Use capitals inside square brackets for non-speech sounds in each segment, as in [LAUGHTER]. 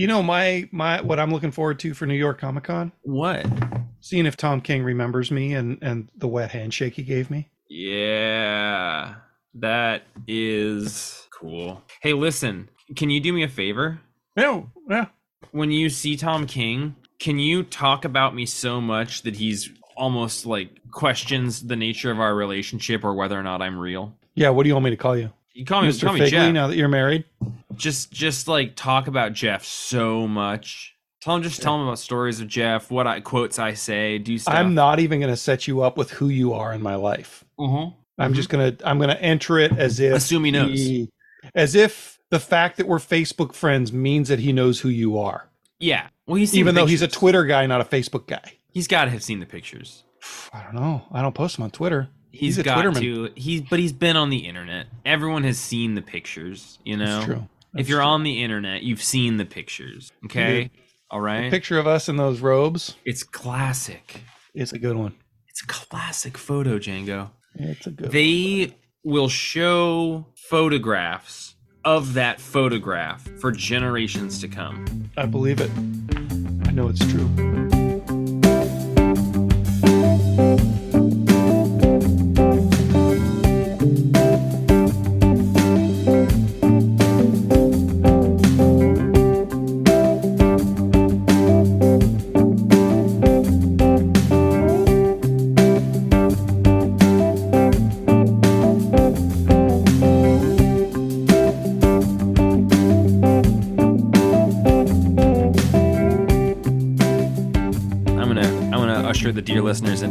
You know my my what I'm looking forward to for New York Comic Con? What? Seeing if Tom King remembers me and and the wet handshake he gave me. Yeah, that is cool. Hey, listen, can you do me a favor? No, yeah. When you see Tom King, can you talk about me so much that he's almost like questions the nature of our relationship or whether or not I'm real? Yeah, what do you want me to call you? You call me, Mr. call me Figley, Jeff. now that you're married? Just, just like talk about Jeff so much. Tell him, just tell him about stories of Jeff, what I quotes I say, do stuff. I'm not even going to set you up with who you are in my life. Mhm. I'm just gonna I'm gonna enter it as if Assume he knows. as if the fact that we're Facebook friends means that he knows who you are, Yeah. Well, he's even though he's a. Twitter guy, not a Facebook guy. He's got to have seen the pictures. [SIGHS] I don't know. I don't post them on Twitter. He's a got Twitterman. to. He's but he's been on the internet. Everyone has seen the pictures. You know, That's true. If you're true. on the internet, you've seen the pictures. Okay, all right. picture of us in those robes, it's classic. it's a good one. It's a classic photo, Django. It's a good. They will show photographs of that photograph for generations to come. I believe it. I know it's true.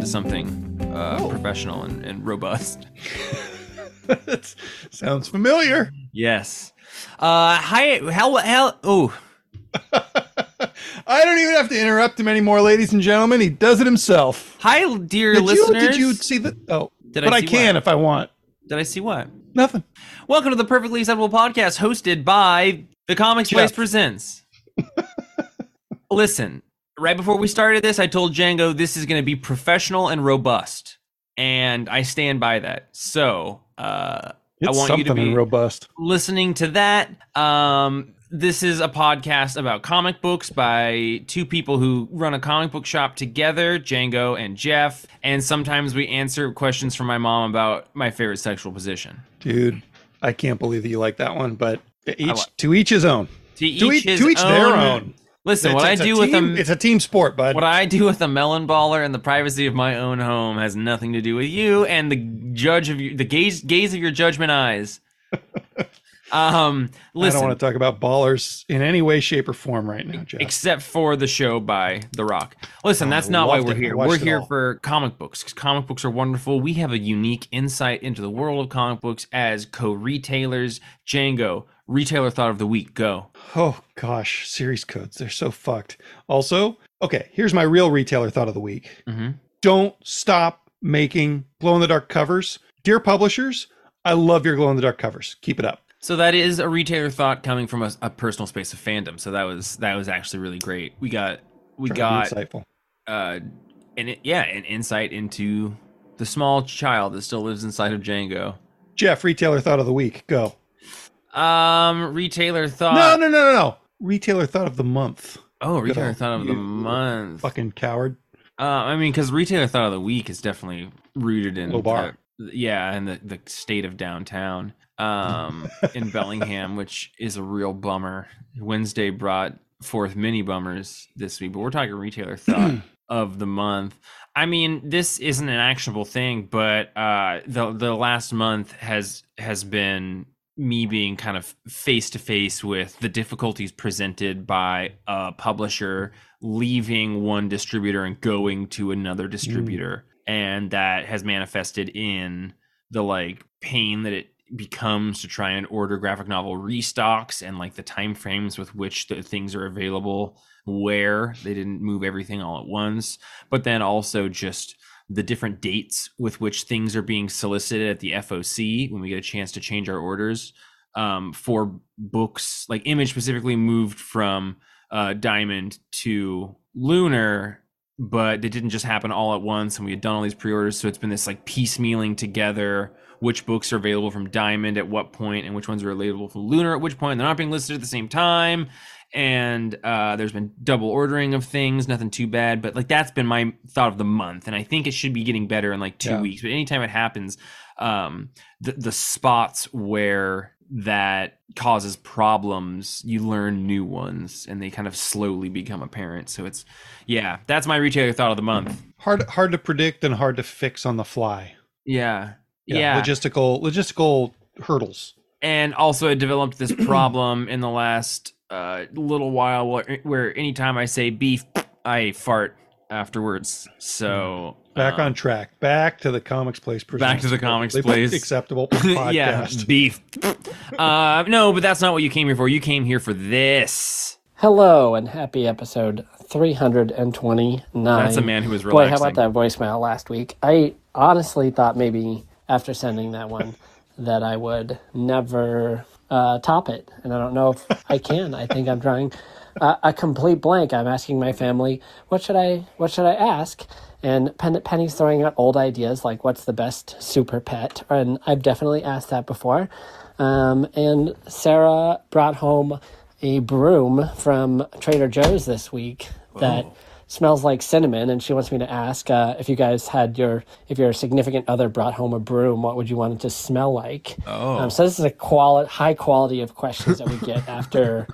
Something uh, Oh. professional and, and robust. [LAUGHS] That sounds familiar. Yes. Uh, hi. Hell. Hell. Oh. [LAUGHS] I don't even have to interrupt him anymore, ladies and gentlemen. He does it himself. Hi, dear Did you, did you see the? Oh, Did I but I, see can what? if I want. Did I see what? Nothing. Welcome to the Perfectly Acceptable Podcast, hosted by the Comics Place Jeff. Presents. [LAUGHS] Listen, right before we started this, I told Django this is going to be professional and robust, and I stand by that. So, uh, I want you to be robust. listening to that. Um, this is a podcast about comic books by two people who run a comic book shop together, Django and Jeff. And sometimes we answer questions from my mom about my favorite sexual position. Dude, I can't believe that you like that one, but each li- to each his own. To each, To each, his to each their own. Listen, what It's- I it's a do with team- them, it's a team sport, bud. what I do with a melon baller in the privacy of my own home has nothing to do with you and the judge of you, the gaze gaze of your judgment eyes. [LAUGHS] um, listen, I don't want to talk about ballers in any way, shape, or form right now, Jeff. except for the show by The Rock. Listen, Oh, that's not why we're it. Here. We're here for comic books comic books are wonderful. We have a unique insight into the world of comic books as co-retailers. Django, retailer thought of the week. Go. oh gosh, series codes, they're so fucked. Also, okay, here's my real retailer thought of the week. hmm Don't stop making glow in the dark covers. Dear publishers, I love your glow in the dark covers. Keep it up. So that is a retailer thought coming from a, a personal space of fandom. So that was that was actually really great. We got we got insightful. uh, and it, yeah, an insight into the small child that still lives inside of Django. Jeff, retailer thought of the week. Go. Um, retailer thought. no, no, no, no, no. Retailer thought of the month. Oh, retailer thought of the month. Fucking coward. Uh, I mean, because retailer thought of the week is definitely rooted in Low bar. the- yeah, and the the state of downtown, um, [LAUGHS] in Bellingham, which is a real bummer. Wednesday brought forth many bummers this week, but we're talking retailer [CLEARS THROAT] thought of the month. I mean, this isn't an actionable thing, but uh, the the last month has has been me being kind of face to face with the difficulties presented by a publisher leaving one distributor and going to another mm. distributor. And that has manifested in the like pain that it becomes to try and order graphic novel restocks and like the time frames with which the things are available where they didn't move everything all at once. But then also just the different dates with which things are being solicited at the FOC when we get a chance to change our orders um, for books like image specifically moved from uh, diamond to lunar but it didn't just happen all at once and we had done all these pre-orders. So it's been this like piecemealing together which books are available from diamond at what point and which ones are available from lunar at which point. They're not being listed at the same time and uh, there's been double ordering of things, nothing too bad, but like that's been my thought of the month, and I think it should be getting better in like two Yeah. weeks. But anytime it happens, um, the the spots where that causes problems, you learn new ones, and they kind of slowly become apparent. So it's yeah, that's my retailer thought of the month. Hard hard to predict and hard to fix on the fly. Yeah, yeah. Logistical logistical hurdles. and also I developed this [CLEARS THROAT] problem in the last uh, little while where, where anytime I say beef, I fart afterwards. So Back um, on track. Back to the comics place. Back to the comics place. Acceptable [LAUGHS] podcast. yeah, beef. uh, no, but that's not what you came here for. You came here for this. Hello and happy episode 329. That's a man who was Boy, how about that voicemail last week? I honestly thought maybe after sending that one [LAUGHS] that I would never uh, top it, and I don't know if I can. I think I'm drawing uh, a complete blank. I'm asking my family, what should I what should I ask? And Pen- Penny's throwing out old ideas like what's the best super pet, and I've definitely asked that before. Um, and Sarah brought home a broom from Trader Joe's this week that smells like cinnamon, and she wants me to ask uh, if you guys had your if your significant other brought home a broom, what would you want it to smell like? Oh. Um, so this is a quali- high quality of questions that we get [LAUGHS] after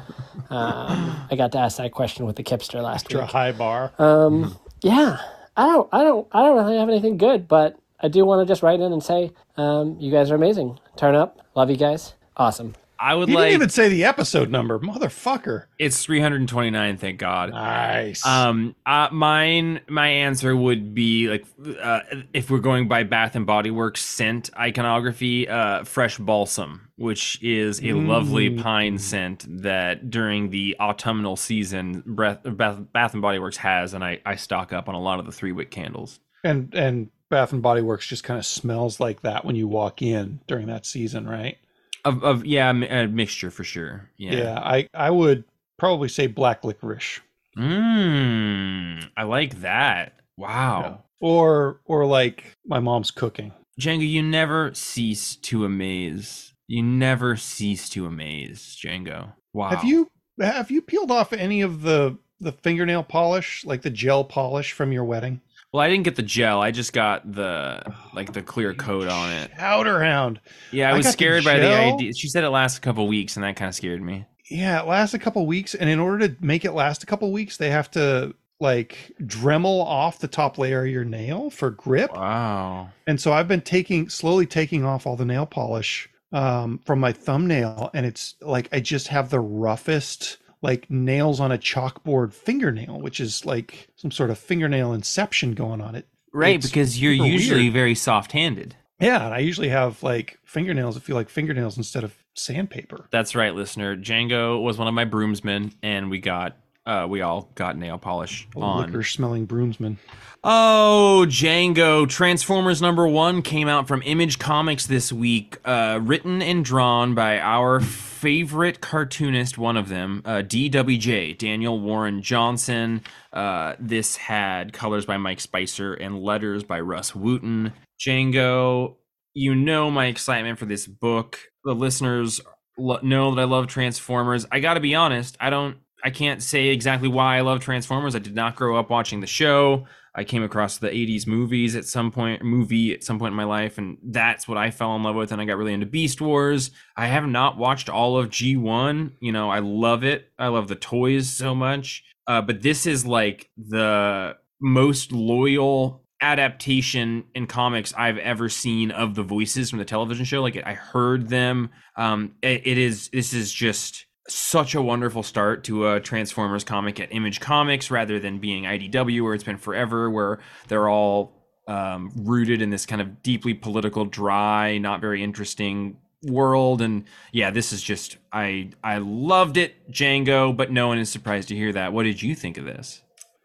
um, I got to ask that question with the Kipster last After a high bar. Um, yeah, I don't, I don't, I don't really have anything good, but I do want to just write in and say, um, you guys are amazing. Turn up, love you guys, awesome. I would you like didn't even say the episode number, motherfucker. it's 329. Thank God. Nice. Um, uh, mine, my answer would be like, uh, if we're going by Bath and Body Works scent iconography, uh, fresh balsam, which is a lovely Mm. pine scent that during the autumnal season, Breath, Bath, Bath and Body Works has, and I, I stock up on a lot of the three wick candles. and and Bath and Body Works just kind of smells like that when you walk in during that season, right? Of, of yeah, a uh, mixture for sure. Yeah. Yeah. I I would probably say black licorice. Mmm. I like that. Wow. Or or like my mom's cooking. Django, you never cease to amaze. You never cease to amaze, Django. Wow. Have you have you peeled off any of the the fingernail polish, like the gel polish from your wedding? Well, I didn't get the gel. I just got the like the clear coat on it. Powder hound. Yeah, I I was got the scared by the idea. She said it lasts a couple weeks, and that kind of scared me. Yeah, it lasts a couple weeks, and in order to make it last a couple weeks, they have to like Dremel off the top layer of your nail for grip. Wow. And so I've been taking slowly taking off all the nail polish um, from my thumbnail, and it's like I just have the roughest like nails on a chalkboard fingernail, which is like some sort of fingernail inception going on it. Right, It's because you're usually weird. very soft-handed. Yeah, and I usually have like fingernails that feel like fingernails instead of sandpaper. That's right, listener. Django was one of my broomsmen, and we got uh we all got nail polish on. Liquor smelling broomsman. Oh, Django. Transformers number one came out from Image Comics this week, uh, written and drawn by our favorite cartoonist, one of them, uh, DWJ, Daniel Warren Johnson. Uh, this had colors by Mike Spicer and letters by Rus Wooton. Django, you know my excitement for this book. The listeners lo- know that I love Transformers. I gotta be honest, I don't. I can't say exactly why I love Transformers. I did not grow up watching the show. I came across the 80s movies at some point, movie at some point in my life, and that's what I fell in love with. And I got really into Beast Wars. I have not watched all of G1. You know, I love it. I love the toys so much. Uh, but this is like the most loyal adaptation in comics I've ever seen of the voices from the television show. Like I heard them. Um, it- it is, this is just such a wonderful start to a Transformers comic at Image Comics rather than being IDW where it's been forever, where they're all um, rooted in this kind of deeply political, dry, not very interesting world. And yeah, this is just I I loved it, Django. But no one is surprised to hear that. What did you think of this?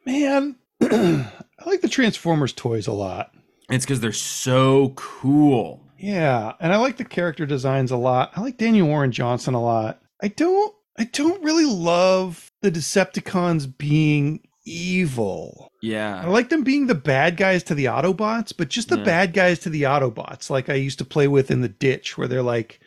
Man, [CLEARS THROAT] I like the Transformers toys a lot. It's because they're so cool. Yeah, and I like the character designs a lot. I like Daniel Warren Johnson a lot. I don't I don't really love the Decepticons being evil. Yeah. I like them being the bad guys to the Autobots, but just the Yeah. bad guys to the Autobots, like I used to play with in the ditch, where they're like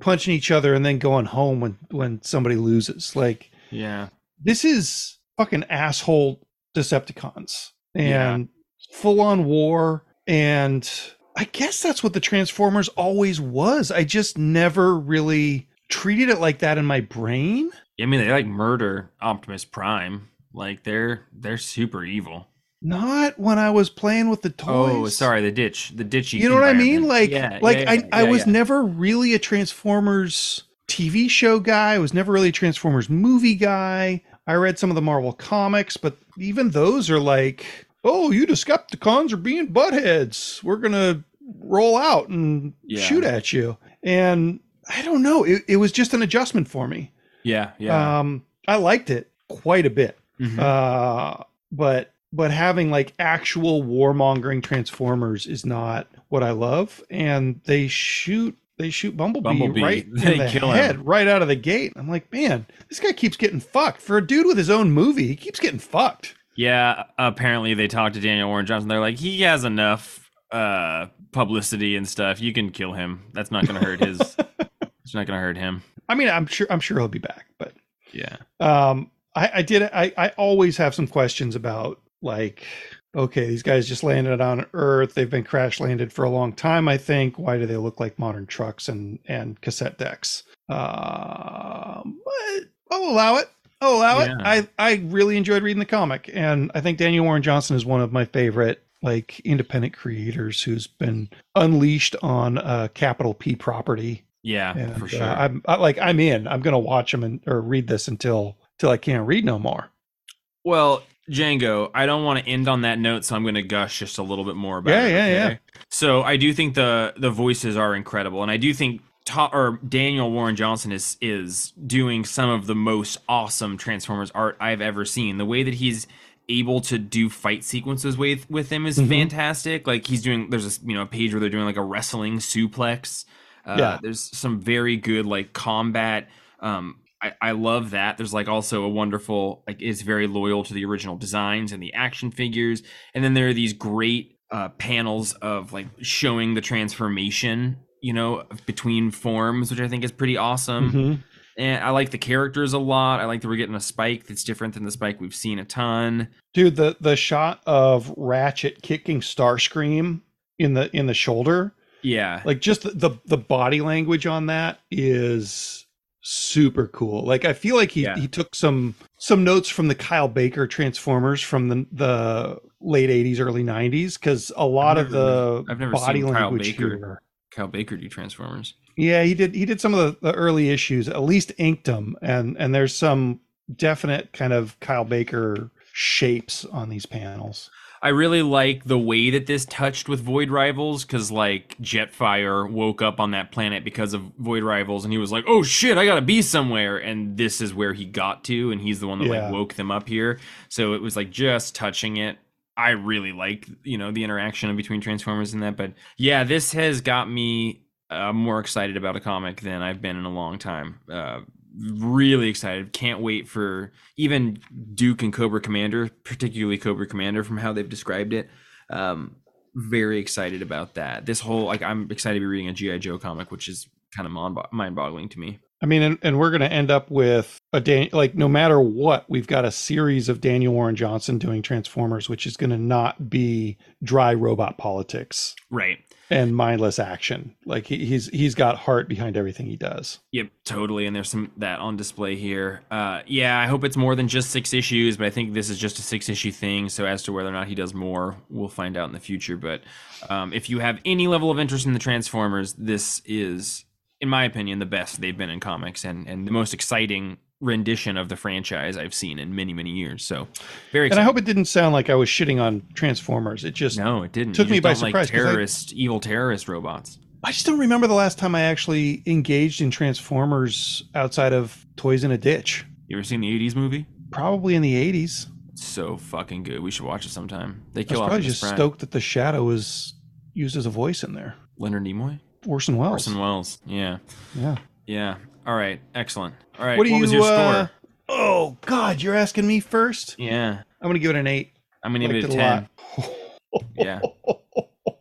punching each other and then going home when when somebody loses. Like Yeah. this is fucking asshole Decepticons Yeah. and full on war. And I guess that's what the Transformers always was. I just never really treated it like that in my brain. I mean, they like murder Optimus Prime. Like they're they're super evil. Not when I was playing with the oh, toys. Oh, sorry, the ditch, the ditchy. You know what I mean? Like, Yeah, like yeah, I, yeah, I yeah, was never really a Transformers TV show guy. I was never really a Transformers movie guy. I read some of the Marvel comics, but even those are like, oh, you Decepticons are being buttheads. We're gonna roll out and shoot at you. And I don't know. It, it was just an adjustment for me. Yeah, yeah. Um, I liked it quite a bit. Mhm. Uh, but but having like actual warmongering transformers is not what I love. And they shoot they shoot Bumblebee, Bumblebee, right [LAUGHS] they in the kill him. head right out of the gate. I'm like, man, this guy keeps getting fucked. For a dude with his own movie, he keeps getting fucked. Yeah, apparently they talked to Daniel Warren Johnson. They're like, he has enough uh publicity and stuff. You can kill him. That's not going to hurt his. [LAUGHS] it's not going to hurt him. I mean, I'm sure I'm sure he'll be back, but Yeah. um I, I did I, I always have some questions about like okay these guys just landed on earth they've been crash landed for a long time i think why do they look like modern trucks and and cassette decks um but i'll allow it i'll allow Yeah. it i i really enjoyed reading the comic and i think daniel warren johnson is one of my favorite like independent creators who's been unleashed on uh capital p property Yeah, and for uh, sure. i'm I, like i'm in i'm gonna watch them and or read this until till i can't read no more Well, Django, I don't want to end on that note, so I'm going to gush just a little bit more about Yeah, it. yeah, yeah. So I do think the the voices are incredible, and I do think Ta- or Daniel Warren Johnson is is doing some of the most awesome Transformers art I've ever seen. The way that he's able to do fight sequences with with him is Mhm. fantastic. Like he's doing, there's a you know a page where they're doing like a wrestling suplex. Uh, Yeah. There's some very good like combat. Um, I, I love that. There's like also a wonderful like it's very loyal to the original designs and the action figures. And then there are these great uh, panels of like showing the transformation, you know, between forms, which I think is pretty awesome. Mhm. And I like the characters a lot. I like that we're getting a spike that's different than the spike we've seen a ton. dude the the shot of ratchet kicking starscream in the in the shoulder Yeah. like just the, the the body language on that is super cool like i feel like he Yeah. he took some some notes from the kyle baker transformers from the the late 80s early 90s because a lot of never- the I've never body seen Kyle language Baker. here Kyle Baker do Transformers. yeah he did he did some of the, the early issues at least inked them and and there's some definite kind of kyle baker shapes on these panels I really like the way that this touched with Void Rivals because, like, Jetfire woke up on that planet because of Void Rivals, and he was like, "Oh shit, I gotta be somewhere," and this is where he got to, and he's the one that Yeah. like woke them up here. So it was like just touching it. I really like you know the interaction between Transformers and that, but yeah, this has got me uh, more excited about a comic than I've been in a long time. Uh, really excited. Can't wait for even Duke and Cobra Commander, particularly Cobra Commander, from how they've described it. Um, very excited about that. This whole like I'm excited to be reading a GI Joe comic, which is kind of mind boggling to me. I mean, and, and we're going to end up with a Dan- like no matter what, we've got a series of Daniel Warren Johnson doing Transformers, which is going to not be dry robot politics Right. and mindless action. Like he, he's he's got heart behind everything he does. Yep, totally. And there's some that on display here. Uh, yeah, I hope it's more than just six issues, but I think this is just a six issue thing. So as to whether or not he does more, we'll find out in the future. But um, if you have any level of interest in the Transformers, this is, in my opinion, the best they've been in comics and and the most exciting rendition of the franchise I've seen in many many years. So very And. I hope it didn't sound like I was shitting on Transformers. It just no, it didn't. took You me by surprise, I- Like terrorist, evil terrorist robots. I just don't remember the last time I actually engaged in Transformers outside of Toys in a Ditch. You ever seen the '80s movie? Probably in the 80s. So fucking good. We should watch it sometime. They kill I was probably just stoked that the Shadow was used as a voice in there. Leonard Nimoy. Orson Welles. Orson Welles. Yeah. Yeah. Yeah. All right. Excellent. All right. What do you? was your uh, score? oh God, you're asking me first. Yeah. I'm gonna give it an eight. I'm gonna give it a a ten. lot. Yeah. [LAUGHS]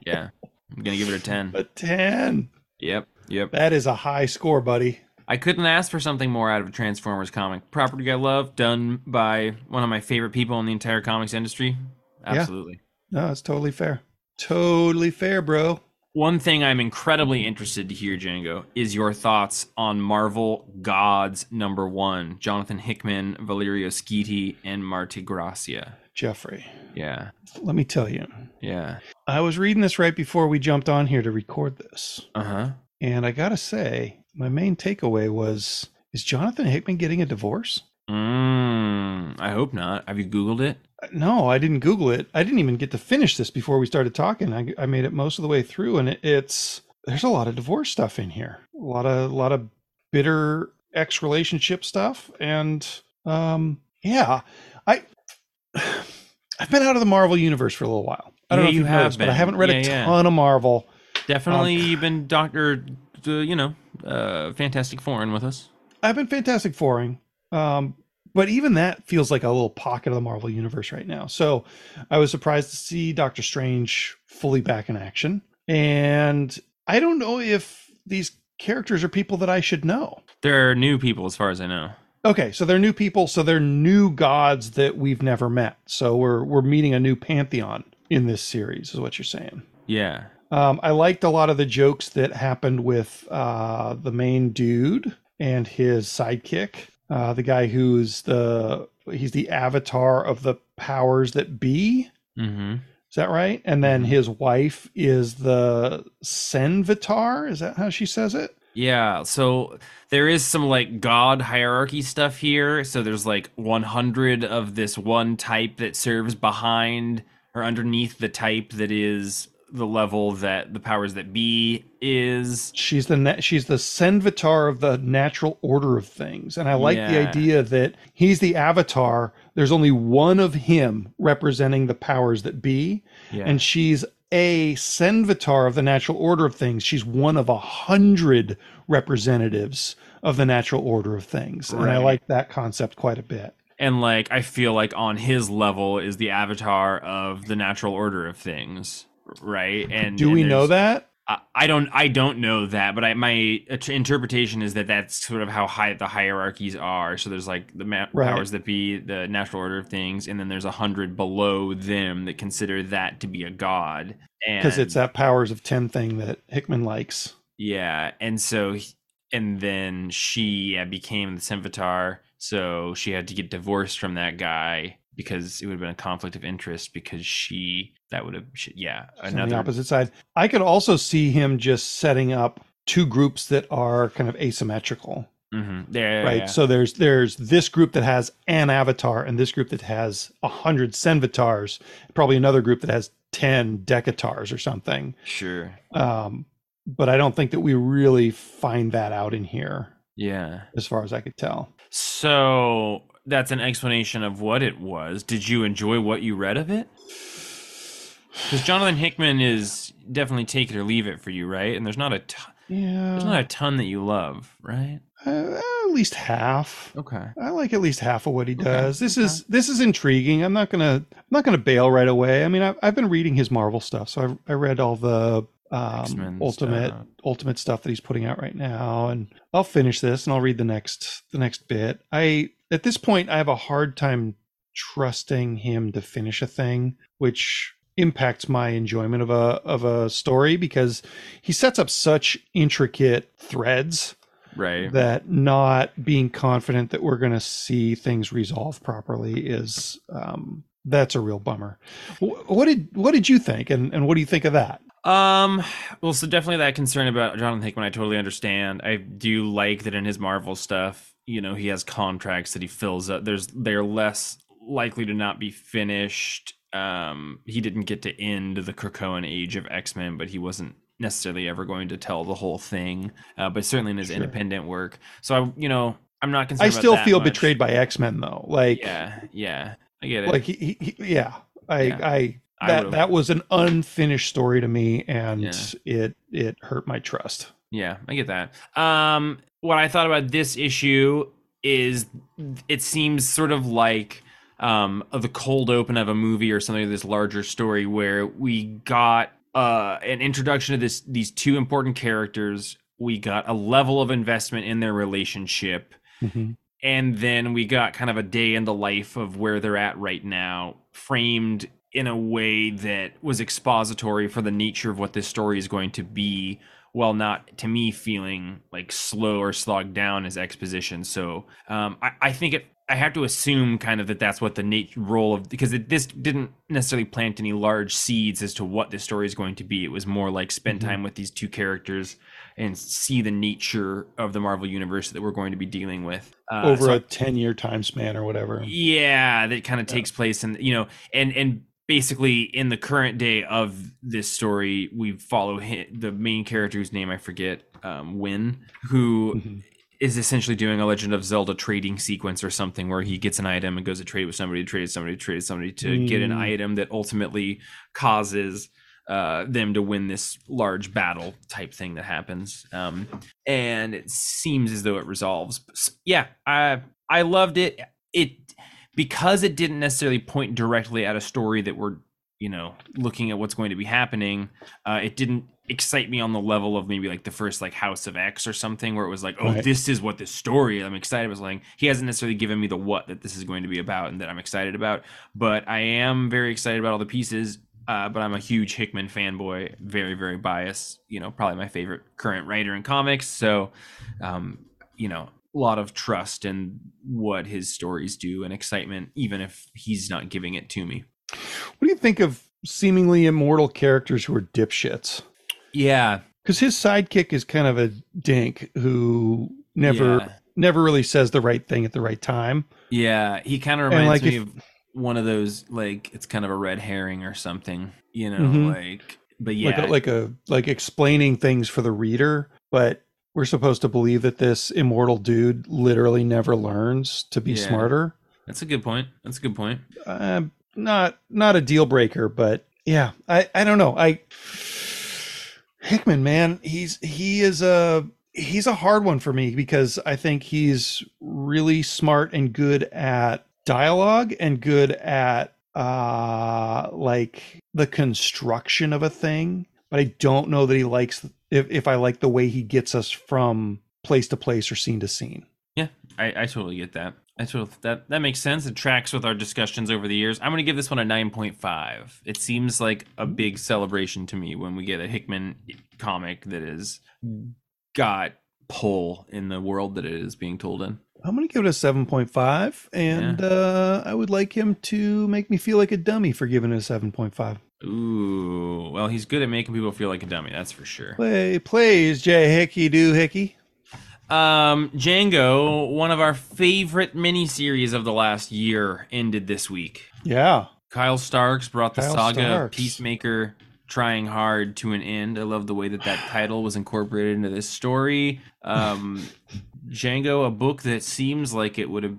Yeah. I'm gonna give it a ten. a ten. Yep. Yep. That is a high score, buddy. I couldn't ask for something more out of a Transformers comic. Property I love, done by one of my favorite people in the entire comics industry. Absolutely. No, it's totally fair. Totally fair, bro. One thing I'm incredibly interested to hear, Django, is your thoughts on Marvel Gods number one. Jonathan Hickman, Valerio Schiti, and Marte Gracia. Jeffrey, Yeah. let me tell you. Yeah. I was reading this right before we jumped on here to record this. Uh-huh. And I got to say, my main takeaway was is Jonathan Hickman getting a divorce? Mm, I hope not. Have you Googled it? No, I didn't Google it. I didn't even get to finish this before we started talking. I, I made it most of the way through, and it, it's there's a lot of divorce stuff in here. A lot of a lot of bitter ex relationship stuff, and um, yeah, I [SIGHS] I've been out of the Marvel universe for a little while. I don't Yeah, know if you you've noticed, but I haven't read a Yeah, yeah. ton of Marvel. Definitely you've been Doctor, uh, you know, uh, Fantastic Fouring with us. I've been Fantastic Fouring, um, but even that feels like a little pocket of the Marvel universe right now. So I was surprised to see Doctor Strange fully back in action, and I don't know if these characters are people that I should know. They're new people, as far as I know. Okay, so they're new people, so they're new gods that we've never met. So we're we're meeting a new pantheon in this series, is what you're saying. Yeah. Um, I liked a lot of the jokes that happened with uh, the main dude and his sidekick, uh, the guy who's the he's the avatar of the powers that be. Mm-hmm. Is that right? And then Mhm. his wife is the Senvitar. Is that how she says it? Yeah, so there is some like god hierarchy stuff here. So there's like 100 of this one type that serves behind or underneath the type that is the level that the powers that be is. She's the na- she's the Senvitar of the natural order of things, and I like the idea that he's the avatar. There's only one of him representing the powers that be, Yeah. and she's a Senvitar of the natural order of things. She's one of a hundred representatives of the natural order of things, and I like that concept quite a bit. and like I feel like on his level is the avatar of the natural order of things, right? And Do and we know that? I, don't I don't know that, but I, my interpretation is that that's sort of how high the hierarchies are. So there's like the ma- Right. powers that be, the natural order of things, and then there's a hundred below them that consider that to be a god. Because it's that powers of ten thing that Hickman likes. yeah, and so and then she became the Senvitar, so she had to get divorced from that guy because it would have been a conflict of interest because she that would have she, yeah the another opposite side. I could also see him just setting up two groups that are kind of asymmetrical, Mhm. yeah, right? yeah. So there's there's this group that has an avatar, and this group that has a hundred Senvitars, probably another group that has ten Decatars or something. sure Um, but I don't think that we really find that out in here, yeah. as far as I could tell. So that's an explanation of what it was. Did you enjoy what you read of it? Because Jonathan Hickman is definitely take it or leave it for you, right? And there's not a ton, Yeah, there's not a ton that you love, right? uh, at least half. Okay. I like at least half of what he Okay, does. This okay. is this is intriguing. I'm not gonna I'm not gonna bail right away. I mean, I've I've been reading his Marvel stuff, so I've I read all the um, ultimate stuff. ultimate stuff that he's putting out right now, and I'll finish this and I'll read the next the next bit. I at this point I have a hard time trusting him to finish a thing, which impacts my enjoyment of a of a story because he sets up such intricate threads Right. that not being confident that we're going to see things resolved properly is um, that's a real bummer. What did what did you think, and and what do you think of that? Um, well, so definitely that concern about Jonathan Hickman, I totally understand. I do like that in his Marvel stuff, you know, he has contracts that he fills up. There's they're less likely to not be finished. Um, he didn't get to end the Krakoan age of X Men, but he wasn't necessarily ever going to tell the whole thing. Uh, but certainly in his Sure. independent work. So I, you know, I'm not concerned. I still feel much. betrayed by X Men though. Like Yeah, yeah, I get it. like he, he, yeah. I Yeah. I I that that was an unfinished story to me, and Yeah. it it hurt my trust. Yeah, I get that. Um, what I thought about this issue is it seems sort of like um, the cold open of a movie or something of this larger story where we got uh, an introduction to this these two important characters we got a level of investment in their relationship Mhm. and then we got kind of a day in the life of where they're at right now framed in a way that was expository for the nature of what this story is going to be while not to me feeling like slow or slogged down as exposition so um, I, I think it i have to assume kind of that that's what the nat- role of because it, this didn't necessarily plant any large seeds as to what the story is going to be it was more like spend Mhm. time with these two characters and see the nature of the marvel universe that we're going to be dealing with uh, over so a 10 year time span or whatever. yeah that kind of Yeah. takes place and you know and and basically in the current day of this story we follow hi the main character whose name i forget um Wyn who Mhm. is essentially doing a legend of zelda trading sequence or something where he gets an item and goes to trade with somebody to trade with somebody to trade with somebody to get an Mm. item that ultimately causes uh, them to win this large battle type thing that happens um, and it seems as though it resolves yeah i i loved it it because it didn't necessarily point directly at a story that we're you know looking at what's going to be happening uh, it didn't excite me on the level of maybe like the first like house of x or something where it was like oh Right. this is what this story i'm excited it was like he hasn't necessarily given me the what that this is going to be about and that i'm excited about but i am very excited about all the pieces uh, but i'm a huge hickman fanboy very very biased you know probably my favorite current writer in comics so um, you know lot of trust in what his stories do and excitement even if he's not giving it to me What do you think of seemingly immortal characters who are dipshits? yeah Because his sidekick is kind of a dink who never yeah, never really says the right thing at the right time. yeah he kind of reminds like, me if- of one of those like it's kind of a red herring or something you know Mhm. like but yeah Like a, like a like explaining things for the reader, but we're supposed to believe that this immortal dude literally never learns to be Yeah. smarter. that's a good point that's a good point Uh, not not a deal breaker, but yeah, I I don't know. I Hickman, man, he's he is a he's a hard one for me because I think he's really smart and good at dialogue and good at uh like the construction of a thing, but I don't know that he likes if if I like the way he gets us from place to place or scene to scene. Yeah, I, I totally get that. I totally that that makes sense. It tracks with our discussions over the years. I'm going to give this one a 9.5. It seems like a big celebration to me when we get a Hickman comic that is got pull in the world that it is being told in. I'm gonna give it a seven point five, and uh, I would like him to make me feel like a dummy for giving it a seven point five. Ooh, well, he's good at making people feel like a dummy. That's for sure. Play, plays Jay Hickey do Hickey. Um, Django, one of our favorite miniseries of the last year, ended this week. Yeah, Kyle Starks brought the Kyle saga of Starks. Peacemaker trying hard to an end. I love the way that that [SIGHS] title was incorporated into this story. Um, [LAUGHS] Django, a book that seems like it would have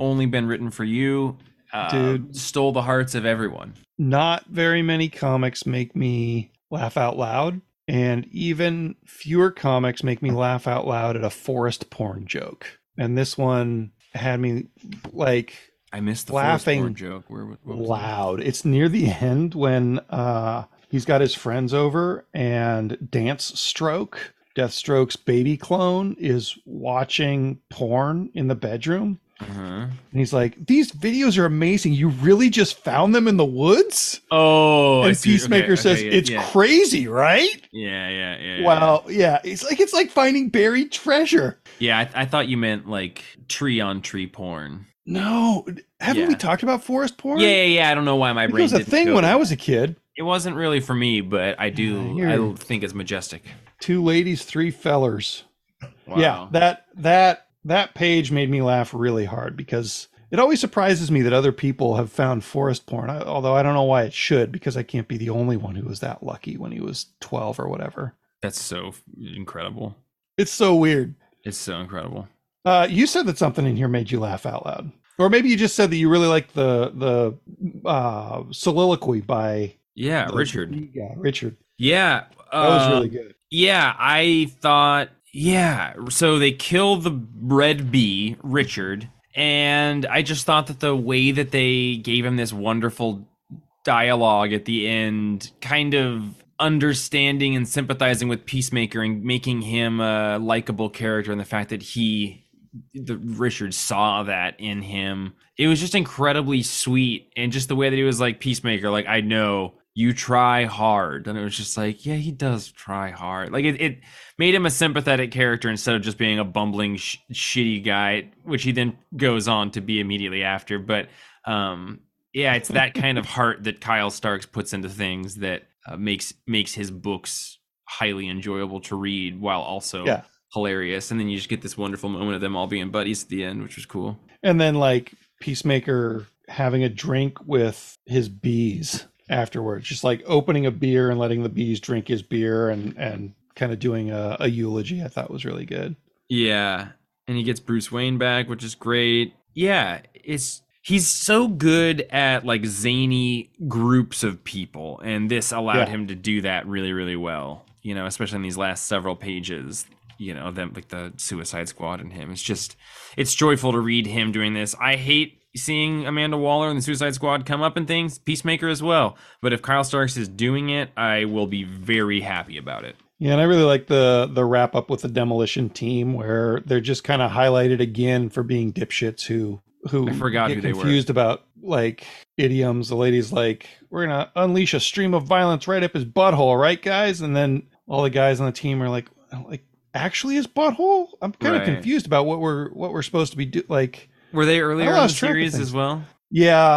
only been written for you, uh, Dude. stole the hearts of everyone. not very many comics make me laugh out loud, and even fewer comics make me laugh out loud at a forest porn joke. And this one had me like I missed the Laughing joke. Where was that? loud. It's near the end when uh he's got his friends over and Dance Stroke, Deathstroke's baby clone, is watching porn in the bedroom. Uh-huh. And he's like, These videos are amazing. You really just found them in the woods? Oh, and. Peacemaker Okay, says, okay, It's yeah, crazy, right? yeah, yeah, yeah. yeah. Well, yeah. It's like it's like finding buried treasure. yeah, I, I thought you meant like tree on tree porn. No. Haven't we talked about forest porn? Yeah, yeah, yeah. I don't know why my It brain was a thing go when I was a kid. It wasn't really for me, but I do. Yeah, I think it's majestic. Two ladies, three fellers. Wow. Yeah, that that that page made me laugh really hard because it always surprises me that other people have found forest porn. Although I don't know why it should, because I can't be the only one who was that lucky when he was twelve or whatever. that's so incredible. It's so weird. It's so incredible. Uh, you said that something in here made you laugh out loud, or maybe you just said that you really liked the the uh, soliloquy by Yeah, Richard. Yeah, Richard. Yeah, That was uh, really good. Yeah, I thought. Yeah, so they kill the red bee, Richard, and I just thought that the way that they gave him this wonderful dialogue at the end kind of understanding and sympathizing with Peacemaker and making him a likable character, and the fact that he, the Richard saw that in him, it was just incredibly sweet, and just the way that he was like Peacemaker, like I know you try hard, and it was just like, yeah, he does try hard. Like it, it made him a sympathetic character instead of just being a bumbling, sh- shitty guy, which he then goes on to be immediately after. But um, yeah, it's that [LAUGHS] kind of heart that Kyle Starks puts into things that uh, makes makes his books highly enjoyable to read while also Yeah. hilarious. And then you just get this wonderful moment of them all being buddies at the end, which was cool. And then like Peacemaker having a drink with his bees afterwards, just like opening a beer and letting the bees drink his beer and and kind of doing a, a eulogy. I thought was really good. Yeah, and he gets Bruce Wayne back, which is great. Yeah, it's he's so good at like zany groups of people, and this allowed Yeah. him to do that really, really well. You know, especially in these last several pages. You know, them like the Suicide Squad and him. It's just, it's joyful to read him doing this. I hate seeing Amanda Waller and the Suicide Squad come up and things. Peacemaker as well. But if Kyle Starks is doing it, I will be very happy about it. Yeah, and I really like the the wrap up with the demolition team where they're just kind of highlighted again for being dipshits who who I forgot get who they were. confused about like idioms. The lady's like, "We're gonna unleash a stream of violence right up his butthole, right, guys?" And then all the guys on the team are like, "Like, actually, his butthole? I'm kind of Right. confused about what we're what we're supposed to be do like." Were they earlier in the lost track of series as well? Yeah,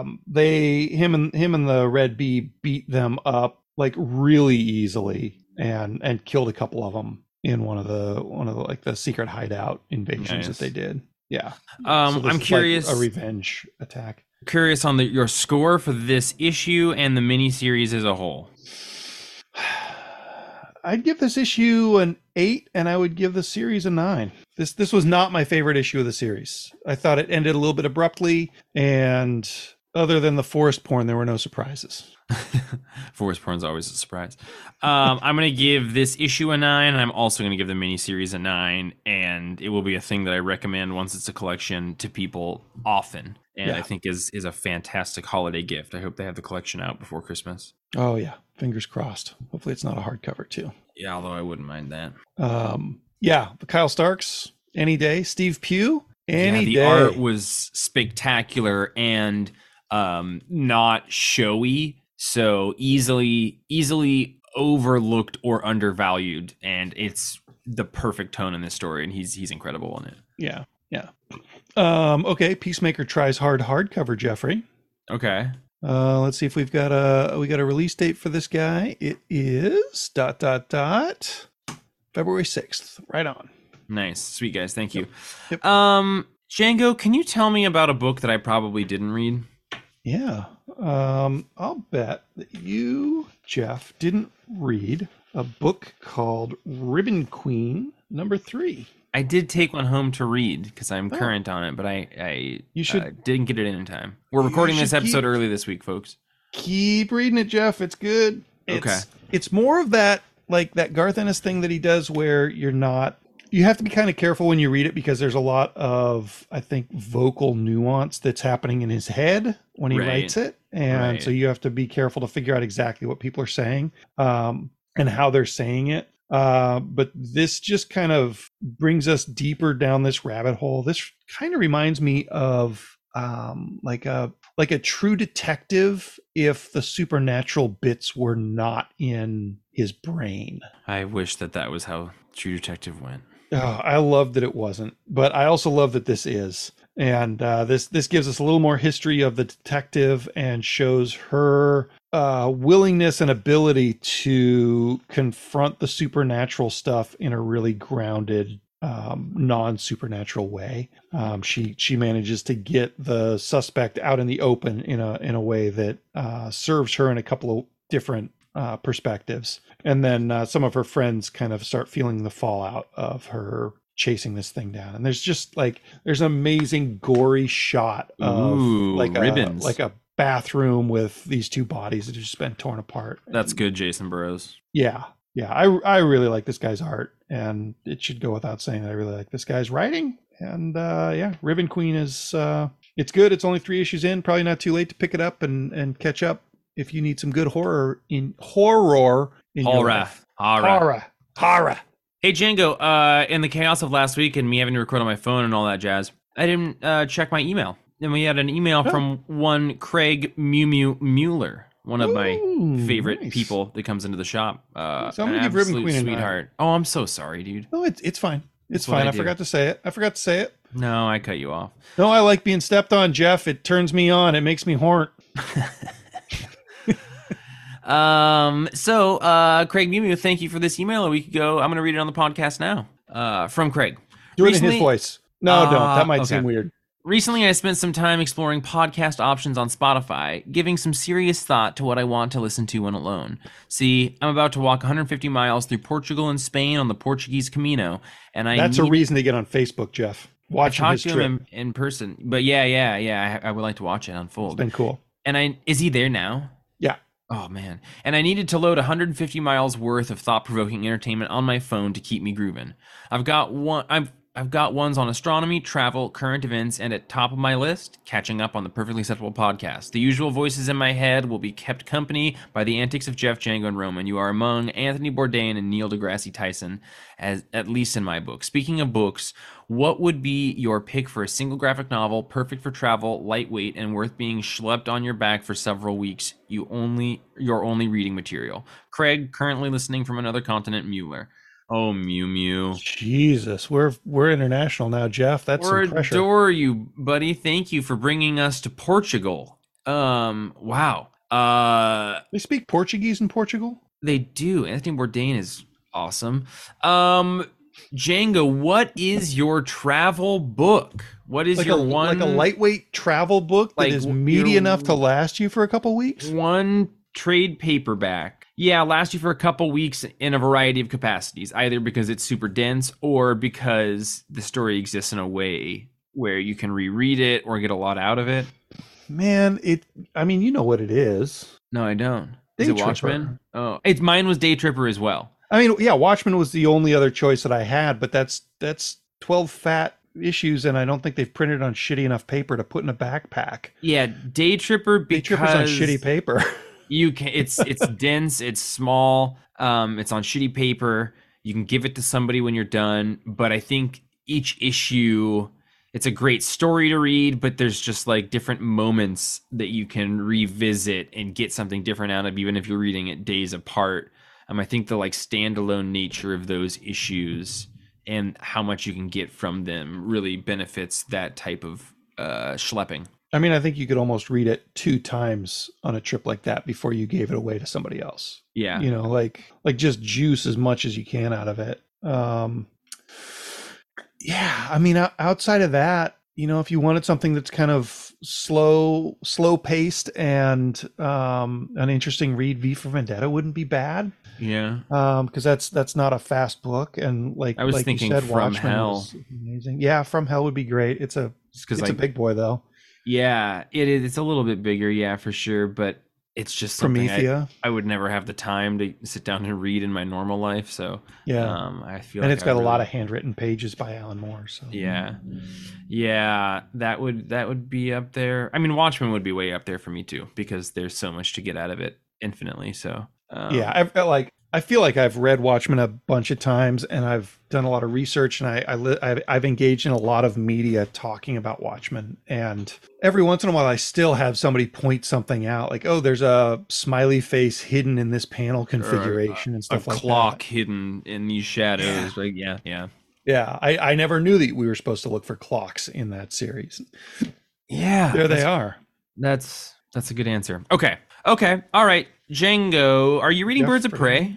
um, they him and him and the Red Bee beat them up like really easily and and killed a couple of them in one of the one of the like the secret hideout invasions Nice. that they did. Yeah, Um, So I'm is like curious. a revenge attack. curious on the, your score for this issue and the miniseries as a whole. [SIGHS] [SIGHS] [SIGHS] I'd give this issue an eight, and I would give the series a nine. This this was not my favorite issue of the series. I thought it ended a little bit abruptly, and other than the forest porn, there were no surprises. [LAUGHS] Forest Porn's always a surprise. Um, I'm going to give this issue a nine, and I'm also going to give the miniseries a nine, and it will be a thing that I recommend once it's a collection to people often, and I think is is a fantastic holiday gift. I hope they have the collection out before Christmas. Oh yeah, fingers crossed. Hopefully, it's not a hardcover too. Yeah, although I wouldn't mind that. Um, yeah, the Kyle Starks any day. Steve Pugh any yeah, the day. art was spectacular and um not showy so easily easily overlooked or undervalued and it's the perfect tone in this story and he's he's incredible in it yeah, yeah. Um, okay, Peacemaker tries hard hardcover. Jeffrey. okay Uh, let's see if we've got a we got a release date for this guy. It is dot dot dot February sixth. Right on. nice sweet guys thank you Yep. um django can you tell me about a book that i probably didn't read Yeah. Um, I'll bet that you, Jeff, didn't read a book called Ribbon Queen number three. I did take one home to read because i'm Oh. current on it but i i You should- uh, didn't get it in in time we're recording this episode keep- early this week folks Keep reading it, Jeff. It's good. It's, Okay. It's more of that like that Garth Ennis thing that he does where you're not you have to be kind of careful when you read it because there's a lot of I think vocal nuance that's happening in his head when he Right. writes it. And Right. so you have to be careful to figure out exactly what people are saying um, and how they're saying it. Uh, but this just kind of brings us deeper down this rabbit hole. This kind of reminds me of um, like a like a true detective if the supernatural bits were not in his brain. I wish that that was how True Detective went. Oh, I love that it wasn't, but I also love that this is. And uh, this this gives us a little more history of the detective and shows her uh, willingness and ability to confront the supernatural stuff in a really grounded, um, non supernatural way. Um, she she manages to get the suspect out in the open in a in a way that uh, serves her in a couple of different uh, perspectives. And then uh, some of her friends kind of start feeling the fallout of her chasing this thing down. And there's just like there's an amazing gory shot of Ooh, like a, ribbons. like a bathroom with these two bodies that have just been torn apart. That's good, Jacen Burrows. Yeah. Yeah, I I really like this guy's art and it should go without saying that I really like this guy's writing. And uh yeah, Ribbon Queen is uh it's good. It's only 3 issues in, probably not too late to pick it up and and catch up if you need some good horror in horror in your life. Horror. Horror. Horror. Hey Django, uh, in the chaos of last week and me having to record on my phone and all that jazz, I didn't uh, check my email. And we had an email Oh. from one Craig Mew Mew Mueller, one of my favorite nice. people that comes into the shop. Uh, So I'm gonna give Ribbon Queen sweetheart. Oh, I'm so sorry, dude. No, it's it's fine. It's That's fine. I I, forgot to say it. I forgot to say it. No, I cut you off. No, I like being stepped on, Jeff. It turns me on. It makes me horn. [LAUGHS] Um, so, uh, Craig Mew, thank you for this email a week ago. I'm going to read it on the podcast now. Uh, from Craig. Do it in his voice. No, Uh, don't. That might okay. seem weird. Recently, I spent some time exploring podcast options on Spotify, giving some serious thought to what I want to listen to when alone. See, I'm about to walk 150 miles through Portugal and Spain on the Portuguese Camino, and I That's a reason to get on Facebook, Jeff. Watch his to trip. him in, in person. But yeah, yeah, yeah, I, I would like to watch it It's unfold. been cool. And I is he there now? Oh man. And I needed to load 150 miles worth of thought-provoking entertainment on my phone to keep me grooving. I've got one I've I've got ones on astronomy, travel, current events, and at top of my list, catching up on the Perfectly Acceptable podcast. The usual voices in my head will be kept company by the antics of Jeff Django and Roman. You are among Anthony Bourdain and Neil deGrasse Tyson, as at least in my book. Speaking of books, what would be your pick for a single graphic novel, perfect for travel, lightweight, and worth being schlepped on your back for several weeks? You only your only reading material. Craig, currently listening from another continent, Mueller. Oh, Mew Mew. Jesus, we're we're international now, Jeff. That's We adore you, buddy. Thank you for bringing us to Portugal. Um, wow. Uh, They speak Portuguese in Portugal. they do. Anthony Bourdain is awesome. Um, Django, what is your travel book? What is Like a your one like a lightweight travel book that Like is meaty your- enough to last you for a couple weeks. one trade paperback? Yeah, last you for a couple weeks in a variety of capacities, either because it's super dense or because the story exists in a way where you can reread it or get a lot out of it. Man, it. I mean, you know what it is. No, I don't. Is Day it Watchmen? Oh, it's mine was Day Tripper as well. I mean, yeah, Watchmen was the only other choice that I had, but that's that's twelve fat issues, and I don't think they've printed on shitty enough paper to put in a backpack. Yeah, Day Tripper Day because Tripper's on shitty paper. you [LAUGHS] can. It's it's dense. It's small. Um, it's on shitty paper. You can give it to somebody when you're done, but I think each issue. It's a great story to read, but there's just like different moments that you can revisit and get something different out of, even if you're reading it days apart. Um, I think the like standalone nature of those issues and how much you can get from them really benefits that type of uh, schlepping. I mean, I think you could almost read it two times on a trip like that before you gave it away to somebody else. Yeah. You know, like like just juice as much as you can out of it. Um yeah, I mean outside of that, you know, if you wanted something that's kind of slow slow paced and um an interesting read, V for Vendetta wouldn't be bad. Yeah. Um because that's that's not a fast book and like I was like thinking you said From Watchmen Hell. amazing. Yeah, From Hell would be great. It's a Because it's like a big boy though. Yeah, it is. It's a little bit bigger, yeah, for sure. But it's just something I, I would never have the time to sit down and read in my normal life. So Yeah. um, I feel and like it's got a lot of handwritten pages by Alan Moore. So yeah, yeah. That would that would be up there. I mean, Watchmen would be way up there for me too because there's so much to get out of it infinitely. So um, yeah, I felt like I feel like I've read Watchmen a bunch of times, and I've done a lot of research, and I, I li- I've, I've engaged in a lot of media talking about Watchmen. And every once in a while, I still have somebody point something out, like, "Oh, there's a smiley face hidden in this panel configuration and a stuff like clock that." hidden in these shadows. Like yeah, yeah, Yeah, I, I never knew that we were supposed to look for clocks in that series. yeah. There they are. That's that's a good answer. Okay, okay, all right. Django, are you reading Birds of Prey?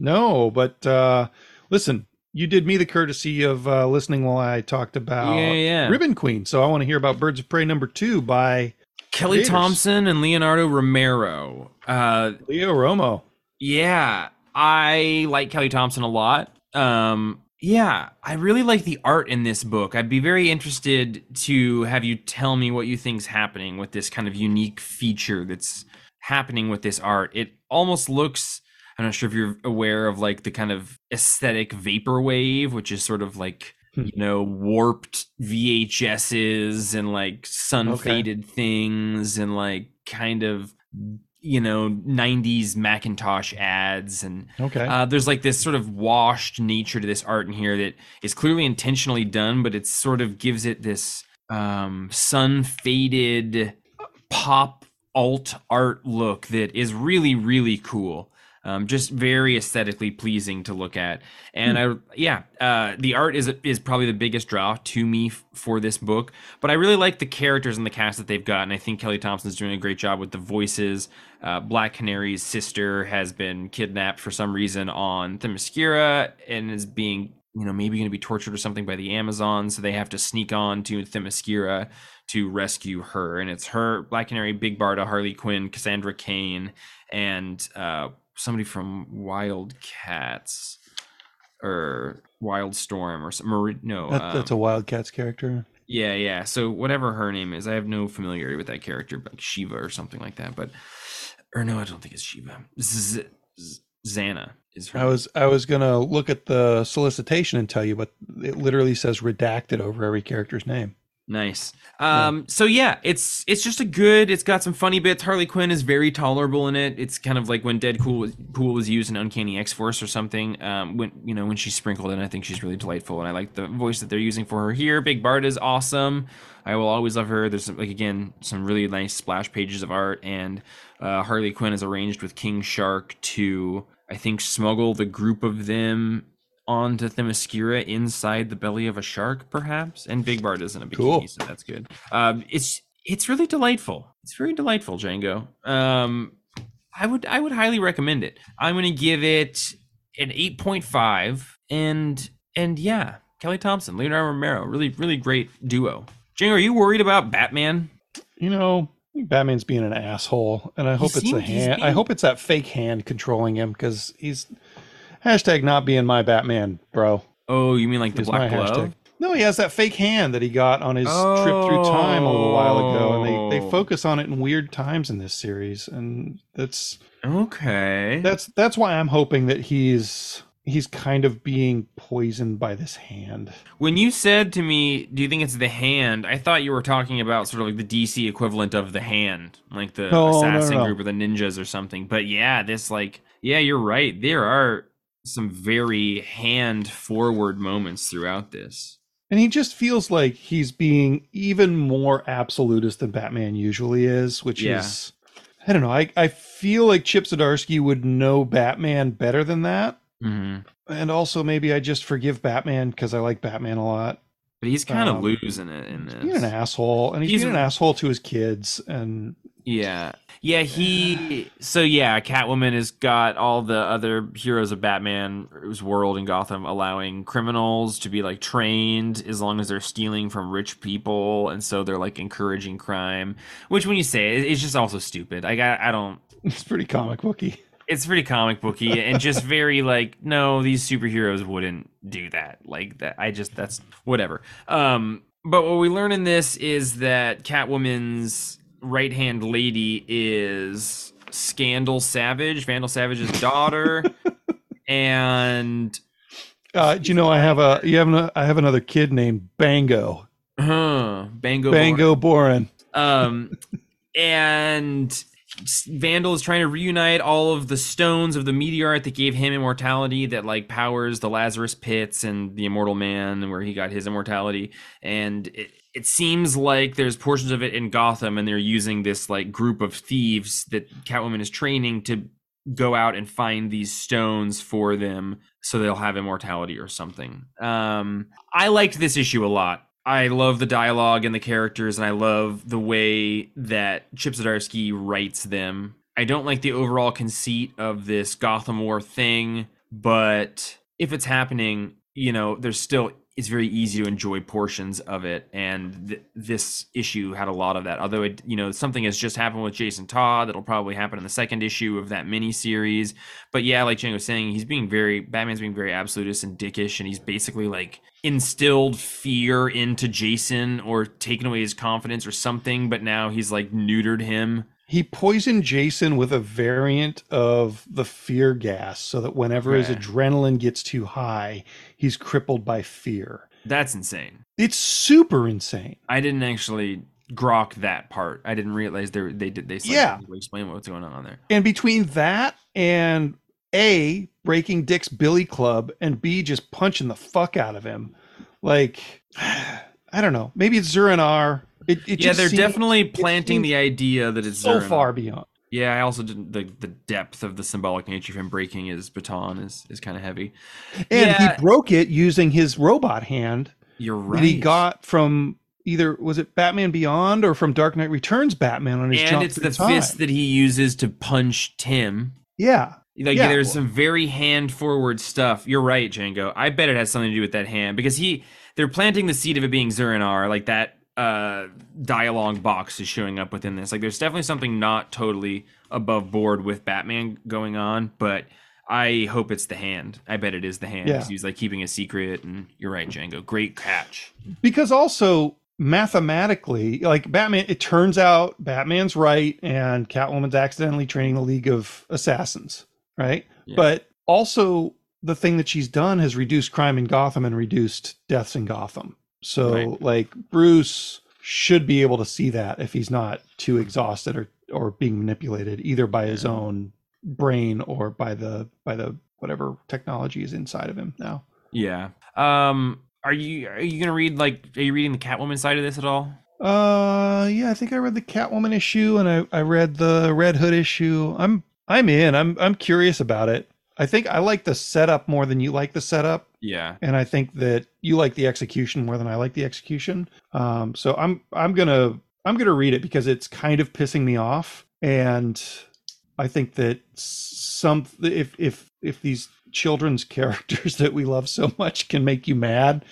No, but uh, listen, you did me the courtesy of uh, listening while I talked about Yeah, yeah. Ribbon Queen. So I want to hear about Birds of Prey number two by Kelly Creators. Thompson and Leonardo Romero. Uh, Leo Romo. yeah, I like Kelly Thompson a lot. Um, yeah, I really like the art in this book. I'd be very interested to have you tell me what you think's happening with this kind of unique feature that's happening with this art. It almost looks I'm not sure if you're aware of like the kind of aesthetic vaporwave, which is sort of like Hmm. you know warped VHSs and like sun Okay. faded things and like kind of you know 90s macintosh ads and Okay. uh, there's like this sort of washed nature to this art in here that is clearly intentionally done but it sort of gives it this um, sun faded pop alt art look that is really really cool um, just very aesthetically pleasing to look at. And i yeah uh, the art is is probably the biggest draw to me f- for this book but i really like the characters and the cast that they've got and i think kelly thompson's doing a great job with the voices. Uh, black canary's sister has been kidnapped for some reason on themyscira and is being you know maybe going to be tortured or something by the amazon so they have to sneak on to themyscira to rescue her and it's her black canary big barda harley quinn cassandra cain and uh, somebody from Wildcats or Wildstorm or some no That, that's a um, Wildcats character. yeah yeah so whatever her name is i have no familiarity with that character like shiva or something like that but or no i don't think it's shiva Z- Z- xana is her I was I was gonna look at the solicitation and tell you, but it literally says redacted over every character's name. Nice. Um, so yeah, it's it's just a good. It's got some funny bits. Harley Quinn is very tolerable in it. It's kind of like when Deadpool was, Pool was used in Uncanny X Force or something. Um, when you know when she's sprinkled in, I think she's really delightful, and I like the voice that they're using for her here. Big Barda is awesome. I will always love her. There's like again some really nice splash pages of art, and uh, Harley Quinn is arranged with King Shark to I think smuggle the group of them onto Themyscira inside the belly of a shark, perhaps. And Big Barda is in a bikini, Cool. so that's good. Um, it's it's really delightful. It's very delightful, Django. Um, I would I would highly recommend it. I'm gonna give it an 8.5, and and yeah, Kelly Thompson, Leonardo Romero, really really great duo. Django, are you worried about Batman? You know, I think Batman's being an asshole, and I hope it's the seemed- he's hand. I hope it's that fake hand controlling him because he's hashtag not being my Batman, bro. Oh, you mean like the Is black glove? hashtag. No, he has that fake hand that he got on his trip through time a little while ago, and they, they Oh. focus on it in weird times in this series, and that's Okay. that's that's why I'm hoping that he's he's kind of being poisoned by this hand. When you said to me, "Do you think it's the hand?" I thought you were talking about sort of like the DC equivalent of the hand, like the No, no, assassin no. group or the ninjas or something. But yeah, this like, yeah, you're right. There are some very hand forward moments throughout this. And he just feels like he's being even more absolutist than Batman usually is, which Yeah. is I don't know. I, I feel like Chip Zdarsky would know Batman better than that. Hmm And also maybe I just forgive Batman because I like Batman a lot. But he's kind of Um, losing it in this. He's an asshole. And he's, He's an asshole to his kids. And Yeah. Yeah, he [SIGHS] so yeah, Catwoman has got all the other heroes of Batman's world in Gotham allowing criminals to be like trained as long as they're stealing from rich people and so they're like encouraging crime, which when you say it, it's just also stupid. Like I, I don't [LAUGHS] it's pretty comic booky. It's pretty comic booky and just very like no these superheroes wouldn't do that like that i just that's whatever um but what we learn in this is that catwoman's right hand lady is scandal savage vandal savage's daughter [LAUGHS] and Uh, do you know I have a you have an, I have another kid named Bango. huh bango Bango Boren. um and vandal is trying to reunite all of the stones of the meteorite that gave him immortality that like powers the lazarus pits and the immortal man where he got his immortality. And it, it seems like there's portions of it in gotham and they're using this like group of thieves that catwoman is training to go out and find these stones for them so they'll have immortality or something. Um i liked this issue a lot I love the dialogue and the characters, and I love the way that Chip Zdarsky writes them. I don't like the overall conceit of this Gotham War thing, but if it's happening, you know, there's still it's very easy to enjoy portions of it, and th- this issue had a lot of that. Although it, you know, something has just happened with Jason Todd that'll probably happen in the second issue of that mini series. But yeah, like Jen was saying, he's being very Batman's being very absolutist and dickish, and he's basically like instilled fear into Jason or taken away his confidence or something, but now he's like neutered him. He poisoned Jason with a variant of the fear gas so that whenever his adrenaline gets too high, he's crippled by fear. That's insane. It's super insane. I didn't actually grok that part. I didn't realize they they did they Yeah. explain what's going on there. And between that and A, breaking Dick's Billy Club, and B, just punching the fuck out of him, like, [SIGHS] I don't know. Maybe it's Zur-En-Arrh. It, it yeah, they're definitely planting the idea that it's so Zerna. far beyond. Yeah, I also didn't the the depth of the symbolic nature of him breaking his baton is is kind of heavy. And Yeah. he broke it using his robot hand You're right. that he got from either was it Batman Beyond or from Dark Knight Returns Batman on his and it's the time. fist that he uses to punch Tim. Yeah, Like Yeah. there's some very hand forward stuff. You're right, Django. I bet it has something to do with that hand because he they're planting the seed of it being Zur-En-Arrh, like that uh dialogue box is showing up within this. Like there's definitely something not totally above board with Batman going on, but I hope it's the hand. I bet it is the hand. Yeah. He's like keeping a secret and you're right, Django. Great catch. because also mathematically, like Batman, it turns out Batman's right and Catwoman's accidentally training the League of Assassins, right? Yeah. But also, the thing that she's done has reduced crime in Gotham and reduced deaths in Gotham. So, Right. like, Bruce should be able to see that if he's not too exhausted or or being manipulated either by his own brain or by the by the whatever technology is inside of him now. Yeah. Um are you are you gonna read like are you reading the Catwoman side of this at all? Uh, yeah, I think I read the Catwoman issue and I, I read the Red Hood issue. I'm I'm in. I'm I'm curious about it. I think I like the setup more than you like the setup, Yeah. and I think that you like the execution more than I like the execution. Um, so I'm I'm gonna I'm gonna read it because it's kind of pissing me off, and I think that some if if if these children's [LAUGHS] characters that we love so much can make you mad,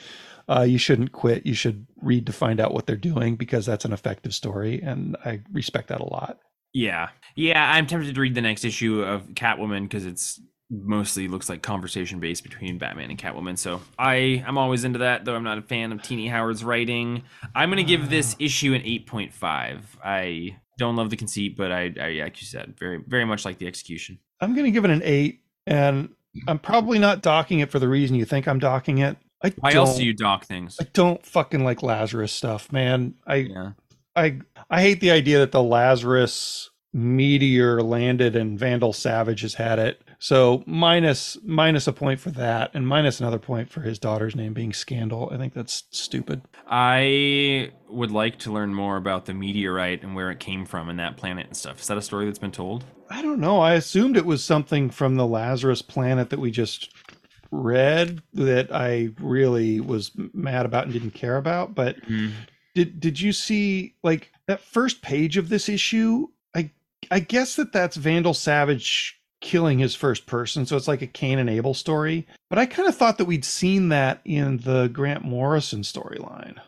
uh, you shouldn't quit. You should read to find out what they're doing because that's an effective story, and I respect that a lot. Yeah. Yeah, I'm tempted to read the next issue of Catwoman because it's mostly looks like conversation based between Batman and Catwoman. So I I'm always into that, though I'm not a fan of Tini Howard's writing. I'm gonna give this ah. issue an 8.5. I don't love the conceit, but I, I like you said, very very much like the execution. I'm going to give it an eight, and I'm probably not docking it for the reason you think I'm docking it. I Why don't, else do you dock things? I don't fucking like Lazarus stuff, man. I Yeah. I I hate the idea that the Lazarus meteor landed and Vandal Savage has had it. So minus minus a point for that, and minus another point for his daughter's name being Scandal. I think that's stupid. I would like to learn more about the meteorite and where it came from and that planet and stuff. Is that a story that's been told? I don't know. I assumed it was something from the Lazarus planet that we just read that I really was mad about and didn't care about. But mm-hmm. did did you see like that first page of this issue? I I guess that that's Vandal Savage killing his first person, so it's like a Cain and Abel story. But I kind of thought that we'd seen that in the Grant Morrison storyline.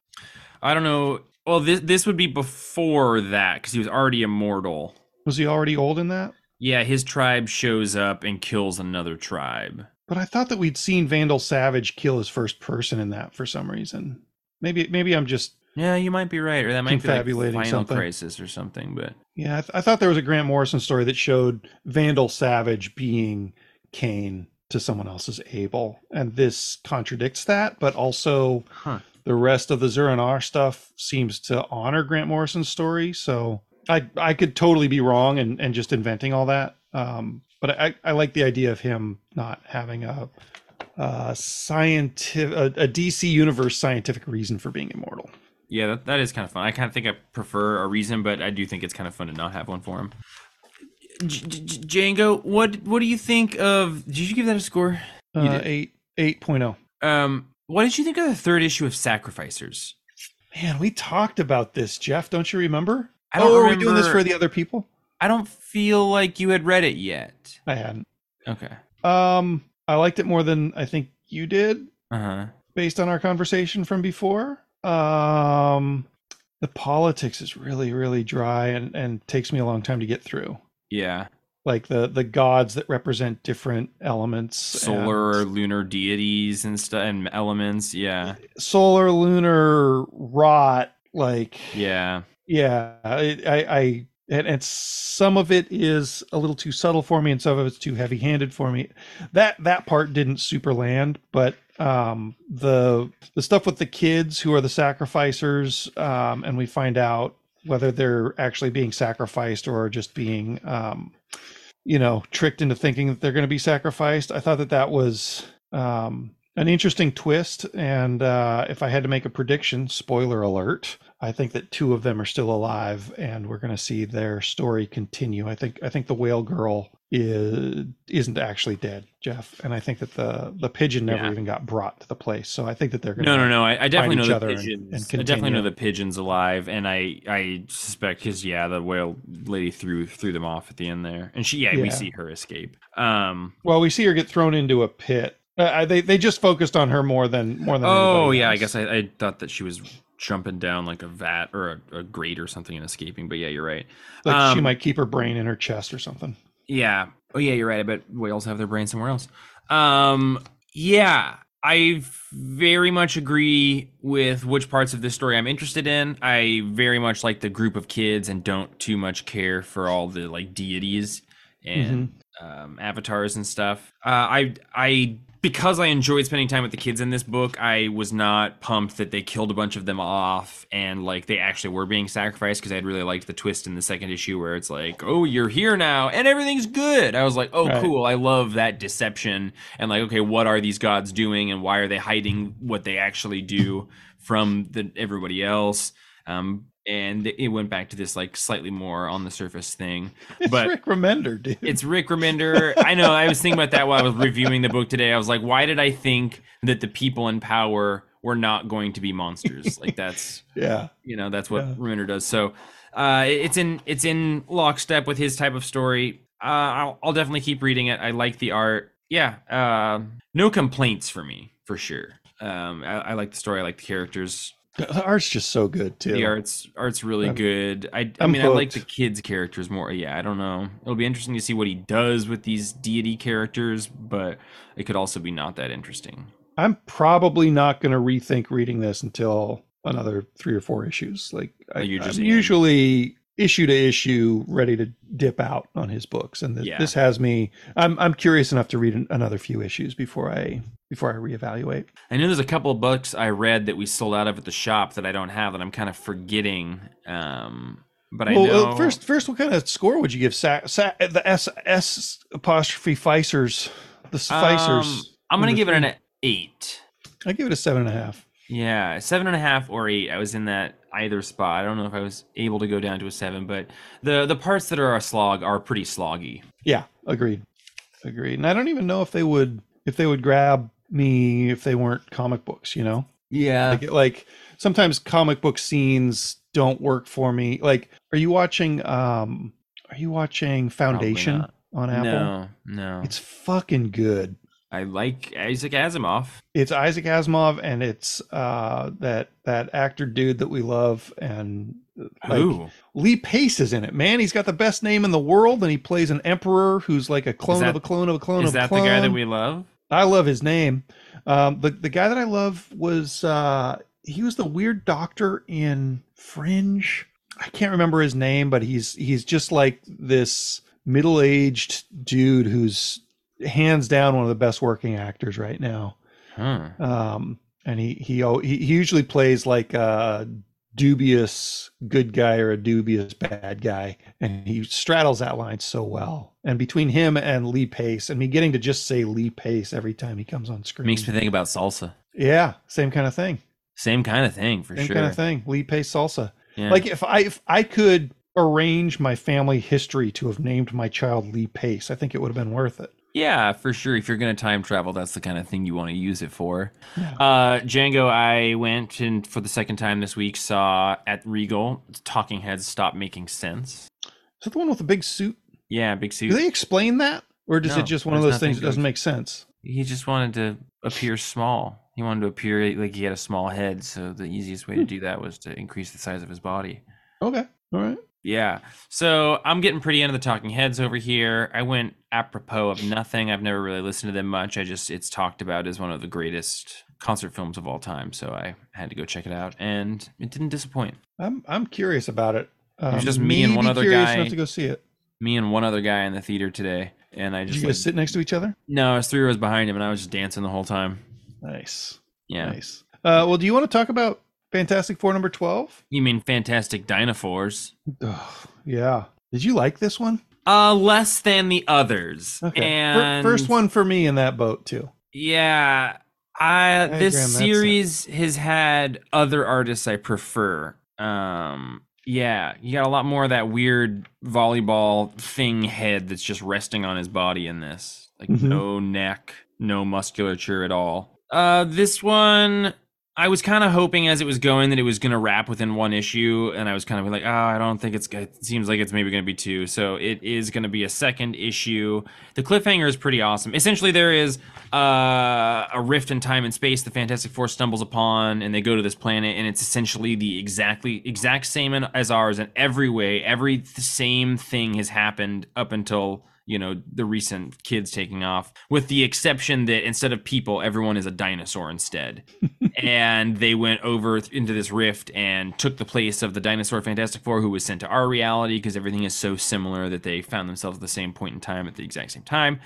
I don't know. Well, this this would be before that because he was already immortal. Was he already old in that? Yeah, his tribe shows up and kills another tribe. But I thought that we'd seen Vandal Savage kill his first person in that for some reason. Maybe maybe I'm just Yeah, you might be right, or that might be like Final something. Crisis or something. But yeah. I, th- I thought there was a Grant Morrison story that showed Vandal Savage being Cain to someone else's Abel, and this contradicts that. But also, huh. the rest of the Zur-En-Arrh stuff seems to honor Grant Morrison's story. So I I could totally be wrong and and just inventing all that. Um, but I I like the idea of him not having a. Uh, scientific, a, a DC universe scientific reason for being immortal. Yeah, that, that is kind of fun. I kind of think I prefer a reason, but I do think it's kind of fun to not have one for him. J- J- Django, what what do you think of? Did you give that a score? You Uh, did. eight eight oh. Um, what did you think of the third issue of Sacrificers? Man, we talked about this, Jeff. Don't you remember? I don't oh, are we doing this for the other people? I don't feel like you had read it yet. I hadn't. Okay. Um, I liked it more than I think you did, Uh huh. based on our conversation from before. Um, the politics is really, really dry and and takes me a long time to get through. Yeah. Like the the gods that represent different elements, Solar or and lunar deities and stuff and elements. Yeah. solar, lunar, rot. Like Yeah. Yeah, I, I, I and, and some of it is a little too subtle for me, and some of it's too heavy-handed for me. That that part didn't super land, but um, the the stuff with the kids who are the sacrificers, um, and we find out whether they're actually being sacrificed or just being, um, you know, tricked into thinking that they're going to be sacrificed. I thought that that was um, an interesting twist. And uh, if I had to make a prediction, spoiler alert, I think that two of them are still alive, and we're going to see their story continue. I think I think the whale girl is isn't actually dead, Jeff, and I think that the the pigeon never Yeah. even got brought to the place. So I think that they're going to No, no, no. I, I definitely know the other and- pigeons. and I definitely know the pigeons alive, and I I suspect because yeah, the whale lady threw threw them off at the end there, and she yeah, we see her escape. Um. Well, we see her get thrown into a pit. Uh, they they just focused on her more than more than. Oh yeah, I guess I, I thought that she was jumping down like a vat or a, a grate or something and escaping. But yeah, you're right. like she um, might keep her brain in her chest or something. Yeah. Oh yeah, you're right. I bet whales have their brain somewhere else. Um yeah, I very much agree with which parts of this story I'm interested in. I very much like the group of kids and don't too much care for all the like deities and um, avatars and stuff. Uh, I I because I enjoyed spending time with the kids in this book, I was not pumped that they killed a bunch of them off and like they actually were being sacrificed because I'd really liked the twist in the second issue where it's like, oh, you're here now and everything's good. I was like, oh, Right. cool. I love that deception and like, okay, what are these gods doing and why are they hiding what they actually do from the everybody else? Um, and it went back to this like slightly more on the surface thing, It's but Rick Remender, dude. it's Rick Remender. I know. I was thinking about that while I was reviewing the book today. I was like, why did I think that the people in power were not going to be monsters? Like that's [LAUGHS] yeah, you know that's what Yeah. Remender does. So uh, it's in it's in lockstep with his type of story. Uh, I'll, I'll definitely keep reading it. I like the art. Yeah, uh, no complaints for me for sure. Um, I, I like the story. I like the characters. The art's just so good too. The art's art's really I'm- good. I, I mean, I like the kids' characters more. Yeah, I don't know. It'll be interesting to see what he does with these deity characters, but it could also be not that interesting. I'm probably not going to rethink reading this until another three or four issues. Like I, I'm usually issue to issue ready to dip out on his books, and Yeah. this has me. I'm I'm curious enough to read an, another few issues before I before I reevaluate. I know there's a couple of books I read that we sold out of at the shop that I don't have that I'm kind of forgetting. Um, but I well, know uh, first, first, what kind of score would you give Sa- Sa- the S S apostrophe Ficers? The Ficers. Um, I'm gonna give it an eight. I give it a seven and a half. Yeah, seven and a half or eight. I was in that either spot. I don't know if I was able to go down to a seven, but the the parts that are a slog are pretty sloggy. Yeah, agreed, agreed. And I don't even know if they would if they would grab me if they weren't comic books. You know, Yeah. like, like sometimes comic book scenes don't work for me. Like, are you watching? Um, are you watching Foundation on Apple? No, no. It's fucking good. I like Isaac Asimov. It's Isaac Asimov and it's uh that that actor dude that we love and like, Who? Lee Pace is in it. Man, he's got the best name in the world and he plays an emperor who's like a clone that- of a clone of a clone Is of a Is that the guy that we love? I love his name. Um the the guy that I love was uh he was the weird doctor in Fringe. I can't remember his name, but he's he's just like this middle-aged dude who's hands down one of the best working actors right now Huh. um and he he he, usually plays like a dubious good guy or a dubious bad guy and he straddles that line so well and between him and lee pace and me getting to just say lee pace every time he comes on screen Makes me think about salsa. yeah same kind of thing Same kind of thing for same sure. kind of thing lee pace salsa Yeah. like if i if i could arrange my family history to have named my child lee pace i think it would have been worth it Yeah, for sure. If you're gonna time travel, that's the kind of thing you want to use it for. Yeah. Uh, Django, I went and for the second time this week saw at Regal. Talking Heads stop making sense. is that the one with the big suit Yeah, big suit. do they explain that or is No, it just one of those things that doesn't make sense He just wanted to appear small. He wanted to appear like he had a small head. So the easiest way to do that was to increase the size of his body. Okay. All right. Yeah. So I'm getting pretty into the Talking Heads over here. I went apropos of nothing. I've never really listened to them much. I just it's talked about as one of the greatest concert films of all time. So I had to go check it out, and it didn't disappoint. I'm I'm curious about it. Um, was just me and one other guy. enough to go see it. Me and one other guy in the theater today, and I Did just you guys like, sit next to each other? no, I was three rows behind him, and I was just dancing the whole time. Nice. Yeah. Nice. Uh, well, do you want to talk about Fantastic Four number 12? You mean Fantastic Dinosaurs? yeah. Did you like this one? Uh, less than the others. Okay. And First one for me in that boat, too. Yeah, I this series has had other artists I prefer. Um, yeah, you got a lot more of that weird volleyball thing head that's just resting on his body in this. Like Mhm. no neck, no musculature at all. Uh, this one. I was kind of hoping as it was going that it was going to wrap within one issue, and I was kind of like, oh, I don't think it's. It seems like it's maybe going to be two, so it is going to be a second issue. The cliffhanger is pretty awesome. Essentially, there is uh, a rift in time and space the Fantastic Four stumbles upon, and they go to this planet, and it's essentially the exactly exact same as ours in every way. Every same thing has happened up until you know the recent kids taking off, with the exception that instead of people, everyone is a dinosaur instead. [LAUGHS] and they went over th- into this rift and took the place of the dinosaur Fantastic Four, who was sent to our reality because everything is so similar that they found themselves at the same point in time at the exact same time.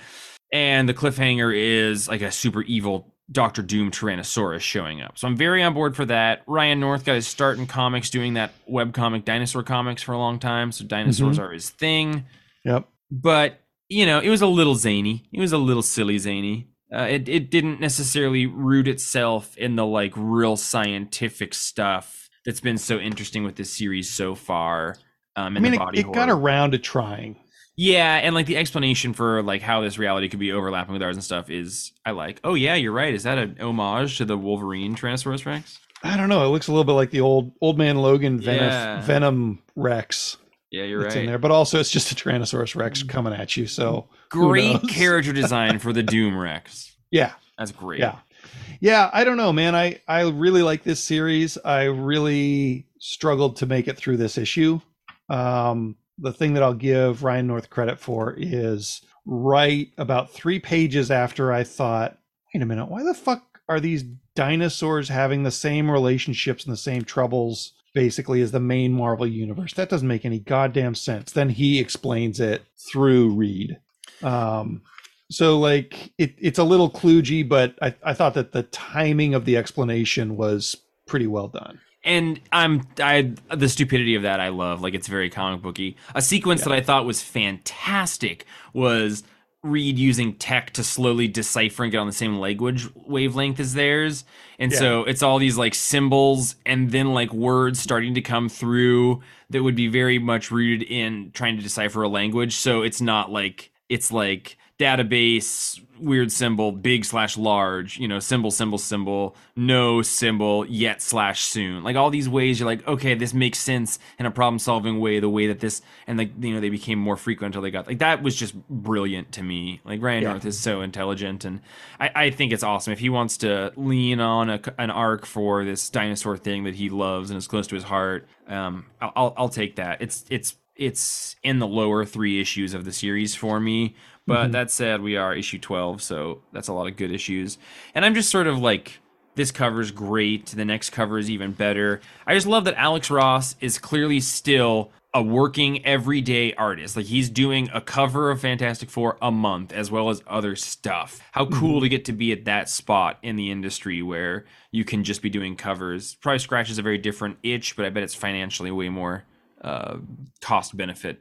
And the cliffhanger is like a super evil Doctor Doom Tyrannosaurus showing up. So I'm very on board for that. Ryan North got his start in comics doing that webcomic dinosaur comics for a long time. So dinosaurs mm-hmm. are his thing Yep. but you know, it was a little zany. It was a little silly zany. Uh, it it didn't necessarily root itself in the like real scientific stuff that's been so interesting with this series so far. Um, I and mean, the it, body it got around to trying. yeah, and like the explanation for like how this reality could be overlapping with ours and stuff is I like. Oh yeah, you're right. Is that an homage to the Wolverine Tyrannosaurus Rex? I don't know. It looks a little bit like the old old man Logan Venom, Yeah. Venom Rex Yeah, you're right. in there, but also it's just a Tyrannosaurus Rex coming at you. So Great character [LAUGHS] design for the Doom Rex. yeah, That's great. yeah, yeah. I don't know, man. I I really like this series. I really struggled to make it through this issue. Um, the thing that I'll give Ryan North credit for is right about three pages after I thought, wait a minute, why the fuck are these dinosaurs having the same relationships and the same troubles basically is the main Marvel universe? That doesn't make any goddamn sense. Then he explains it through Reed. Um, so like it, it's a little kludgy, but I, I thought that the timing of the explanation was pretty well done. and I'm I the stupidity of that I love. Like it's very comic booky. A sequence that I thought was fantastic was Reed using tech to slowly decipher and get on the same language wavelength as theirs. And Yeah. so it's all these like symbols and then like words starting to come through that would be very much rooted in trying to decipher a language. So it's not like it's like database weird symbol big slash large you know symbol symbol symbol no symbol yet slash soon. Like all these ways you're like okay this makes sense in a problem solving way the way that this and like you know they became more frequent until they got like that was just brilliant to me. Like ryan Yeah. north is so intelligent and I, I think it's awesome. If he wants to lean on a, an arc for this dinosaur thing that he loves and is close to his heart um I'll, I'll, I'll take that. It's it's it's in the lower three issues of the series for me but Mhm. that said we are issue 12 so that's a lot of good issues. And i'm just sort of like this cover's great the next cover is even better. I just love that alex ross is clearly still a working everyday artist. Like he's doing a cover of fantastic four a month as well as other stuff. How cool to get to be at that spot in the industry where you can just be doing covers. Probably scratches a very different itch but i bet it's financially way more uh, cost benefit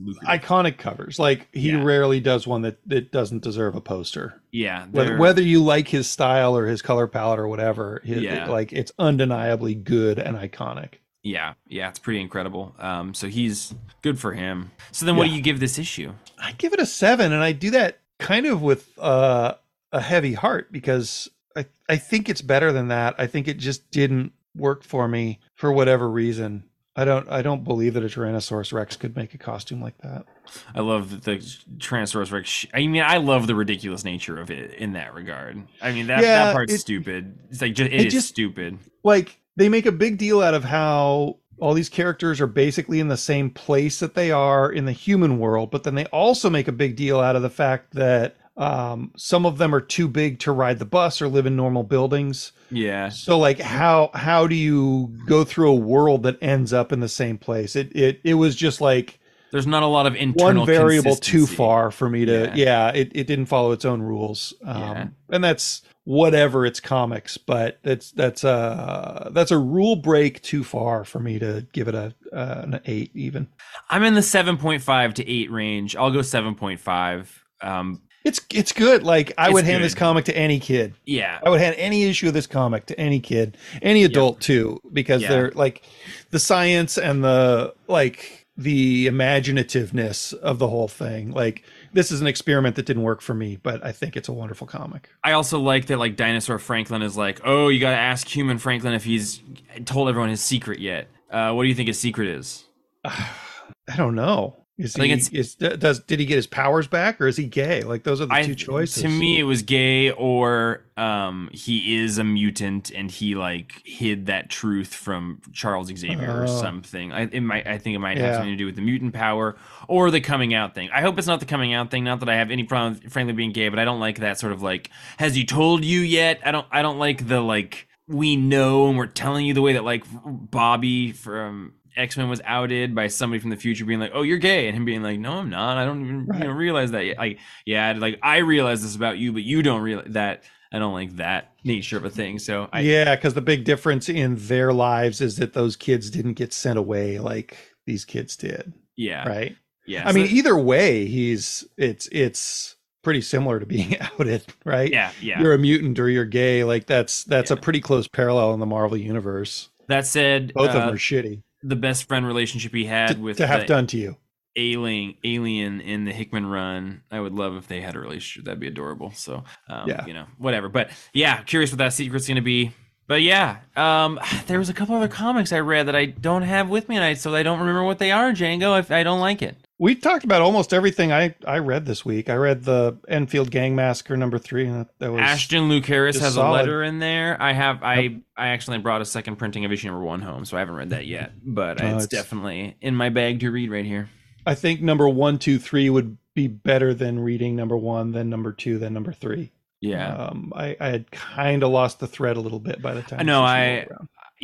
lucrative. Iconic covers. Like he Yeah. rarely does one that, that doesn't deserve a poster. yeah Whether, whether you like his style or his color palette or whatever, it- it- Yeah. like it's undeniably good and iconic. Yeah, yeah, it's pretty incredible. Um, so he's good for him. So then, what do you give this issue? I give it a seven, and I do that kind of with uh, a heavy heart because I, I think it's better than that. I think it just didn't work for me for whatever reason. I don't I don't believe that a Tyrannosaurus Rex could make a costume like that. I love the Tyrannosaurus Rex. I mean, I love the ridiculous nature of it in that regard. I mean, that Yeah, that part's it- stupid. It's like just, it it is just- stupid. Like they make a big deal out of how all these characters are basically in the same place that they are in the human world, but then they also make a big deal out of the fact that um, some of them are too big to ride the bus or live in normal buildings. Yeah, So like how how do you go through a world that ends up in the same place? It it it was just like there's not a lot of internal one variable too far for me to Yeah. yeah, it, it didn't follow its own rules um Yeah. and that's whatever it's comics but that's that's a that's a rule break too far for me to give it a uh, an eight even I'm in the 7.5 to 8 range. I'll go 7.5. Um, it's it's good like i It's would hand this comic to any kid yeah, i would hand any issue of this comic to any kid any adult too because Yeah. they're like the science and the like the imaginativeness of the whole thing like this is an experiment that didn't work for me but i think it's a wonderful comic I also like that like Dinosaur Franklin is like, oh, you got to ask Human Franklin if he's told everyone his secret yet. Uh, what do you think his secret is? [SIGHS] I don't know. Is I think he is does did he get his powers back or is he gay? Like those are the I, two choices. To me, it was gay or um, he is a mutant and he like hid that truth from Charles Xavier or Oh. something. I, it might, I think it might have something to do with the mutant power or the coming out thing. I hope it's not the coming out thing. Not that I have any problem with Franklin being gay, but I don't like that sort of like, has he told you yet? I don't, I don't like the like we know and we're telling you the way that like Bobby from X Men was outed by somebody from the future being like, "Oh, you're gay," and him being like, "No, I'm not. I don't even Right. you know realize that yet." Like, yeah, like I realize this about you, but you don't realize that. I don't like that nature of a thing. So I, yeah, because the big difference in their lives is that those kids didn't get sent away like these kids did, yeah, right? yeah. I so- mean, either way, he's it's it's pretty similar to being [LAUGHS] outed, right? yeah, yeah. You're a mutant or you're gay. Like that's that's a pretty close parallel in the Marvel universe. that said, Both of uh, them are shitty the best friend relationship he to, had with to have done to you. alien alien in the Hickman run. I would love if they had a relationship. That'd be adorable. So um, Yeah. you know, whatever. But yeah, curious what that secret's gonna be. But yeah, um, [SIGHS] there was a couple other comics I read that I don't have with me tonight, so I don't remember what they are. Django, if I don't like it. We talked about almost everything I I read this week. I read the Enfield Gang Massacre number three, and that, was Ashton Luke Harris has solid. a letter in there. I have I I actually brought a second printing of issue number one home, so I haven't read that yet. But Oh, it's, it's- definitely in my bag to read right here. I think number one, two, three would be better than reading number one, then number two, then number three. Yeah. Um, I, I had kind of lost the thread a little bit by the time. I know, I-.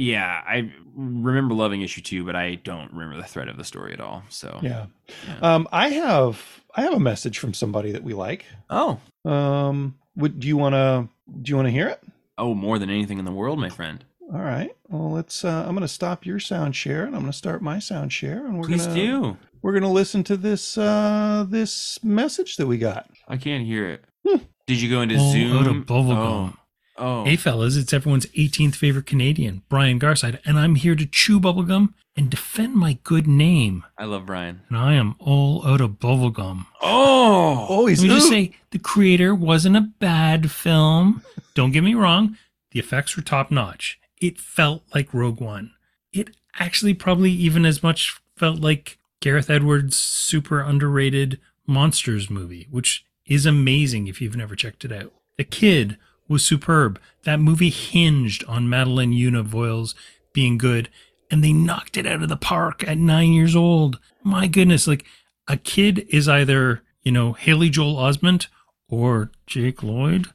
Yeah, I remember loving issue two, but I don't remember the thread of the story at all. So Yeah. Yeah. Um, I have I have a message from somebody that we like. Oh. Um, would do you want to do you want to hear it? Oh, more than anything in the world, my friend. All right. Well, let's. Uh, I'm going to stop your sound share, and I'm going to start my sound share, and we're Please gonna do. we're going to listen to this uh, this message that we got. I can't hear it. Hmm. Did you go into Oh, Zoom? out of bubblegum. Oh. Oh. Hey, fellas, it's everyone's 18th favorite Canadian, Brian Garside, and I'm here to chew bubblegum and defend my good name. I love Brian. And I am all out of bubblegum. Oh. Oh, he's Let me just say, the creator wasn't a bad film. Don't get me wrong, the effects were top notch. It felt like Rogue One. It actually probably even as much felt like Gareth Edwards' super underrated Monsters movie, which is amazing if you've never checked it out. The Kid was superb. That movie hinged on Madeleine Yuna Voyles being good, and they knocked it out of the park at nine years old. My goodness, like a kid is either, you know, Haley Joel Osment or Jake Lloyd.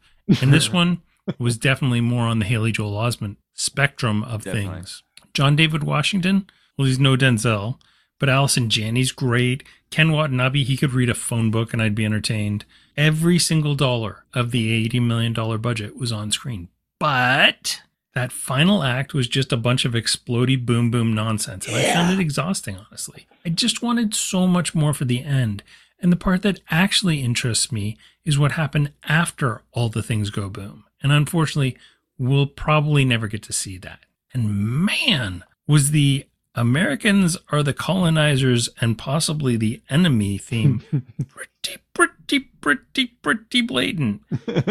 And this [LAUGHS] one was definitely more on the Haley Joel Osment spectrum of Definitely. things. John David Washington, well, he's no Denzel, but Allison Janney's great. Ken Watanabe, he could read a phone book and I'd be entertained. Every single dollar of the $80 million budget was on screen. But that final act was just a bunch of explody boom boom nonsense. And I found it exhausting, honestly. I just wanted so much more for the end. And the part that actually interests me is what happened after all the things go boom. And unfortunately, we'll probably never get to see that. And man, was the Americans are the colonizers and possibly the enemy theme [LAUGHS] pretty, pretty, pretty, pretty blatant.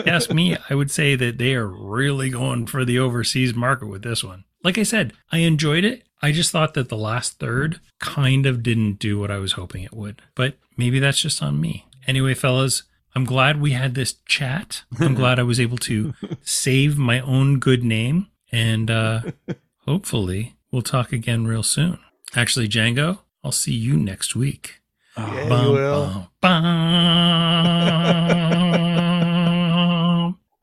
Ask me, I would say that they are really going for the overseas market with this one. Like I said, I enjoyed it. I just thought that the last third kind of didn't do what I was hoping it would. But maybe that's just on me. Anyway, fellas, I'm glad we had this chat. I'm glad I was able to [LAUGHS] save my own good name. And uh, hopefully we'll talk again real soon. Actually, Django, I'll see you next week. Yeah, Bum, you will. bum, bum.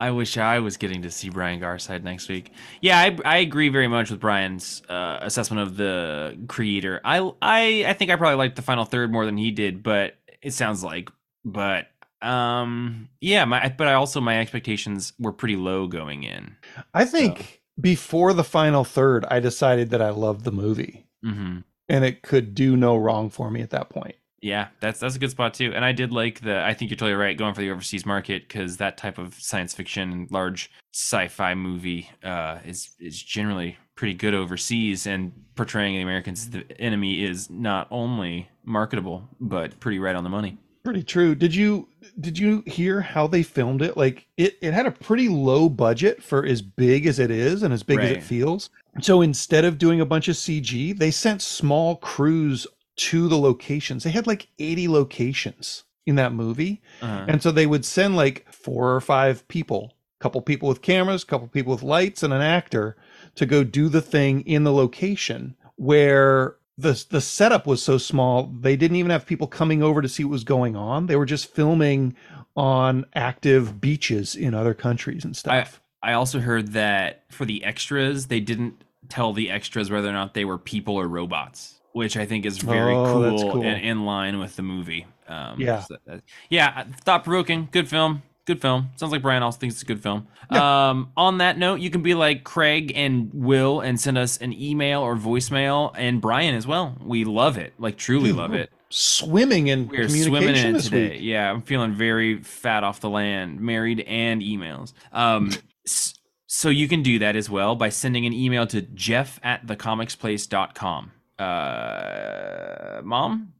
I [LAUGHS] I wish I was getting to see Brian Garside next week. Yeah, I, I agree very much with Brian's uh, assessment of the creator. I, I I think I probably liked the final third more than he did, but it sounds like. But um, yeah, my but I also my expectations were pretty low going in. I think before the final third, I decided that I loved the movie, hmm and it could do no wrong for me at that point. Yeah, that's that's a good spot too. And I did like the. I think you're totally right going for the overseas market because that type of science fiction, large sci-fi movie uh, is is generally pretty good overseas. And portraying the Americans as the enemy is not only marketable but pretty right on the money. Pretty true. Did you did you hear how they filmed it? Like it it had a pretty low budget for as big as it is and as big as it feels. So instead of doing a bunch of CG, they sent small crews to the locations. They had like 80 locations in that movie. Uh, And so they would send like four or five people, a couple people with cameras, a couple people with lights, and an actor to go do the thing in the location where the the setup was so small they didn't even have people coming over to see what was going on. They were just filming on active beaches in other countries and stuff. I also heard that for the extras, they didn't tell the extras whether or not they were people or robots, which I think is very Oh, cool, cool. and in line with the movie. Um, Yeah. so that- yeah, thought provoking. Good film. Good film. Sounds like Brian also thinks it's a good film. Um, on that note, you can be like Craig and Will and send us an email or voicemail, and Brian as well. We love it, like truly love it. Swimming in We are communication swimming in it today. week. Yeah, I'm feeling very fat off the land, married and emails. Um, so you can do that as well by sending an email to jeff at thecomicsplace.com. Uh, Mom,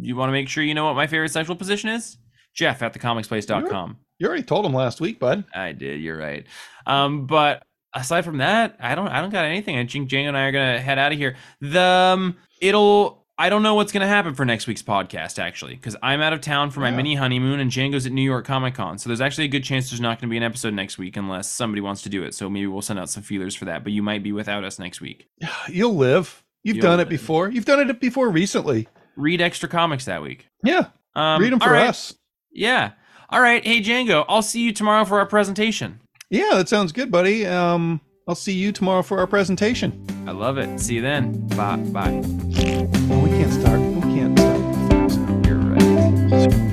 you want to make sure you know what my favorite sexual position is? Jeff at thecomicsplace.com. You already told him last week, bud. I did. You're right. Um, but aside from that, I don't. I don't got anything. I think Django and I are gonna head out of here. The um, it'll. I don't know what's gonna happen for next week's podcast actually, because I'm out of town for my Yeah. mini honeymoon, and Django's at New York Comic Con. So there's actually a good chance there's not gonna be an episode next week unless somebody wants to do it. So maybe we'll send out some feelers for that. But you might be without us next week. [SIGHS] You'll live. You've You'll done it before. You've done it before recently. Read extra comics that week. Yeah. Um, Read them for right. us. Yeah. All right. Hey, Django, I'll see you tomorrow for our presentation. Yeah, that sounds good, buddy. Um, I'll see you tomorrow for our presentation. I love it. See you then. Bye. Bye. Well, we can't start. We can't start. You're right.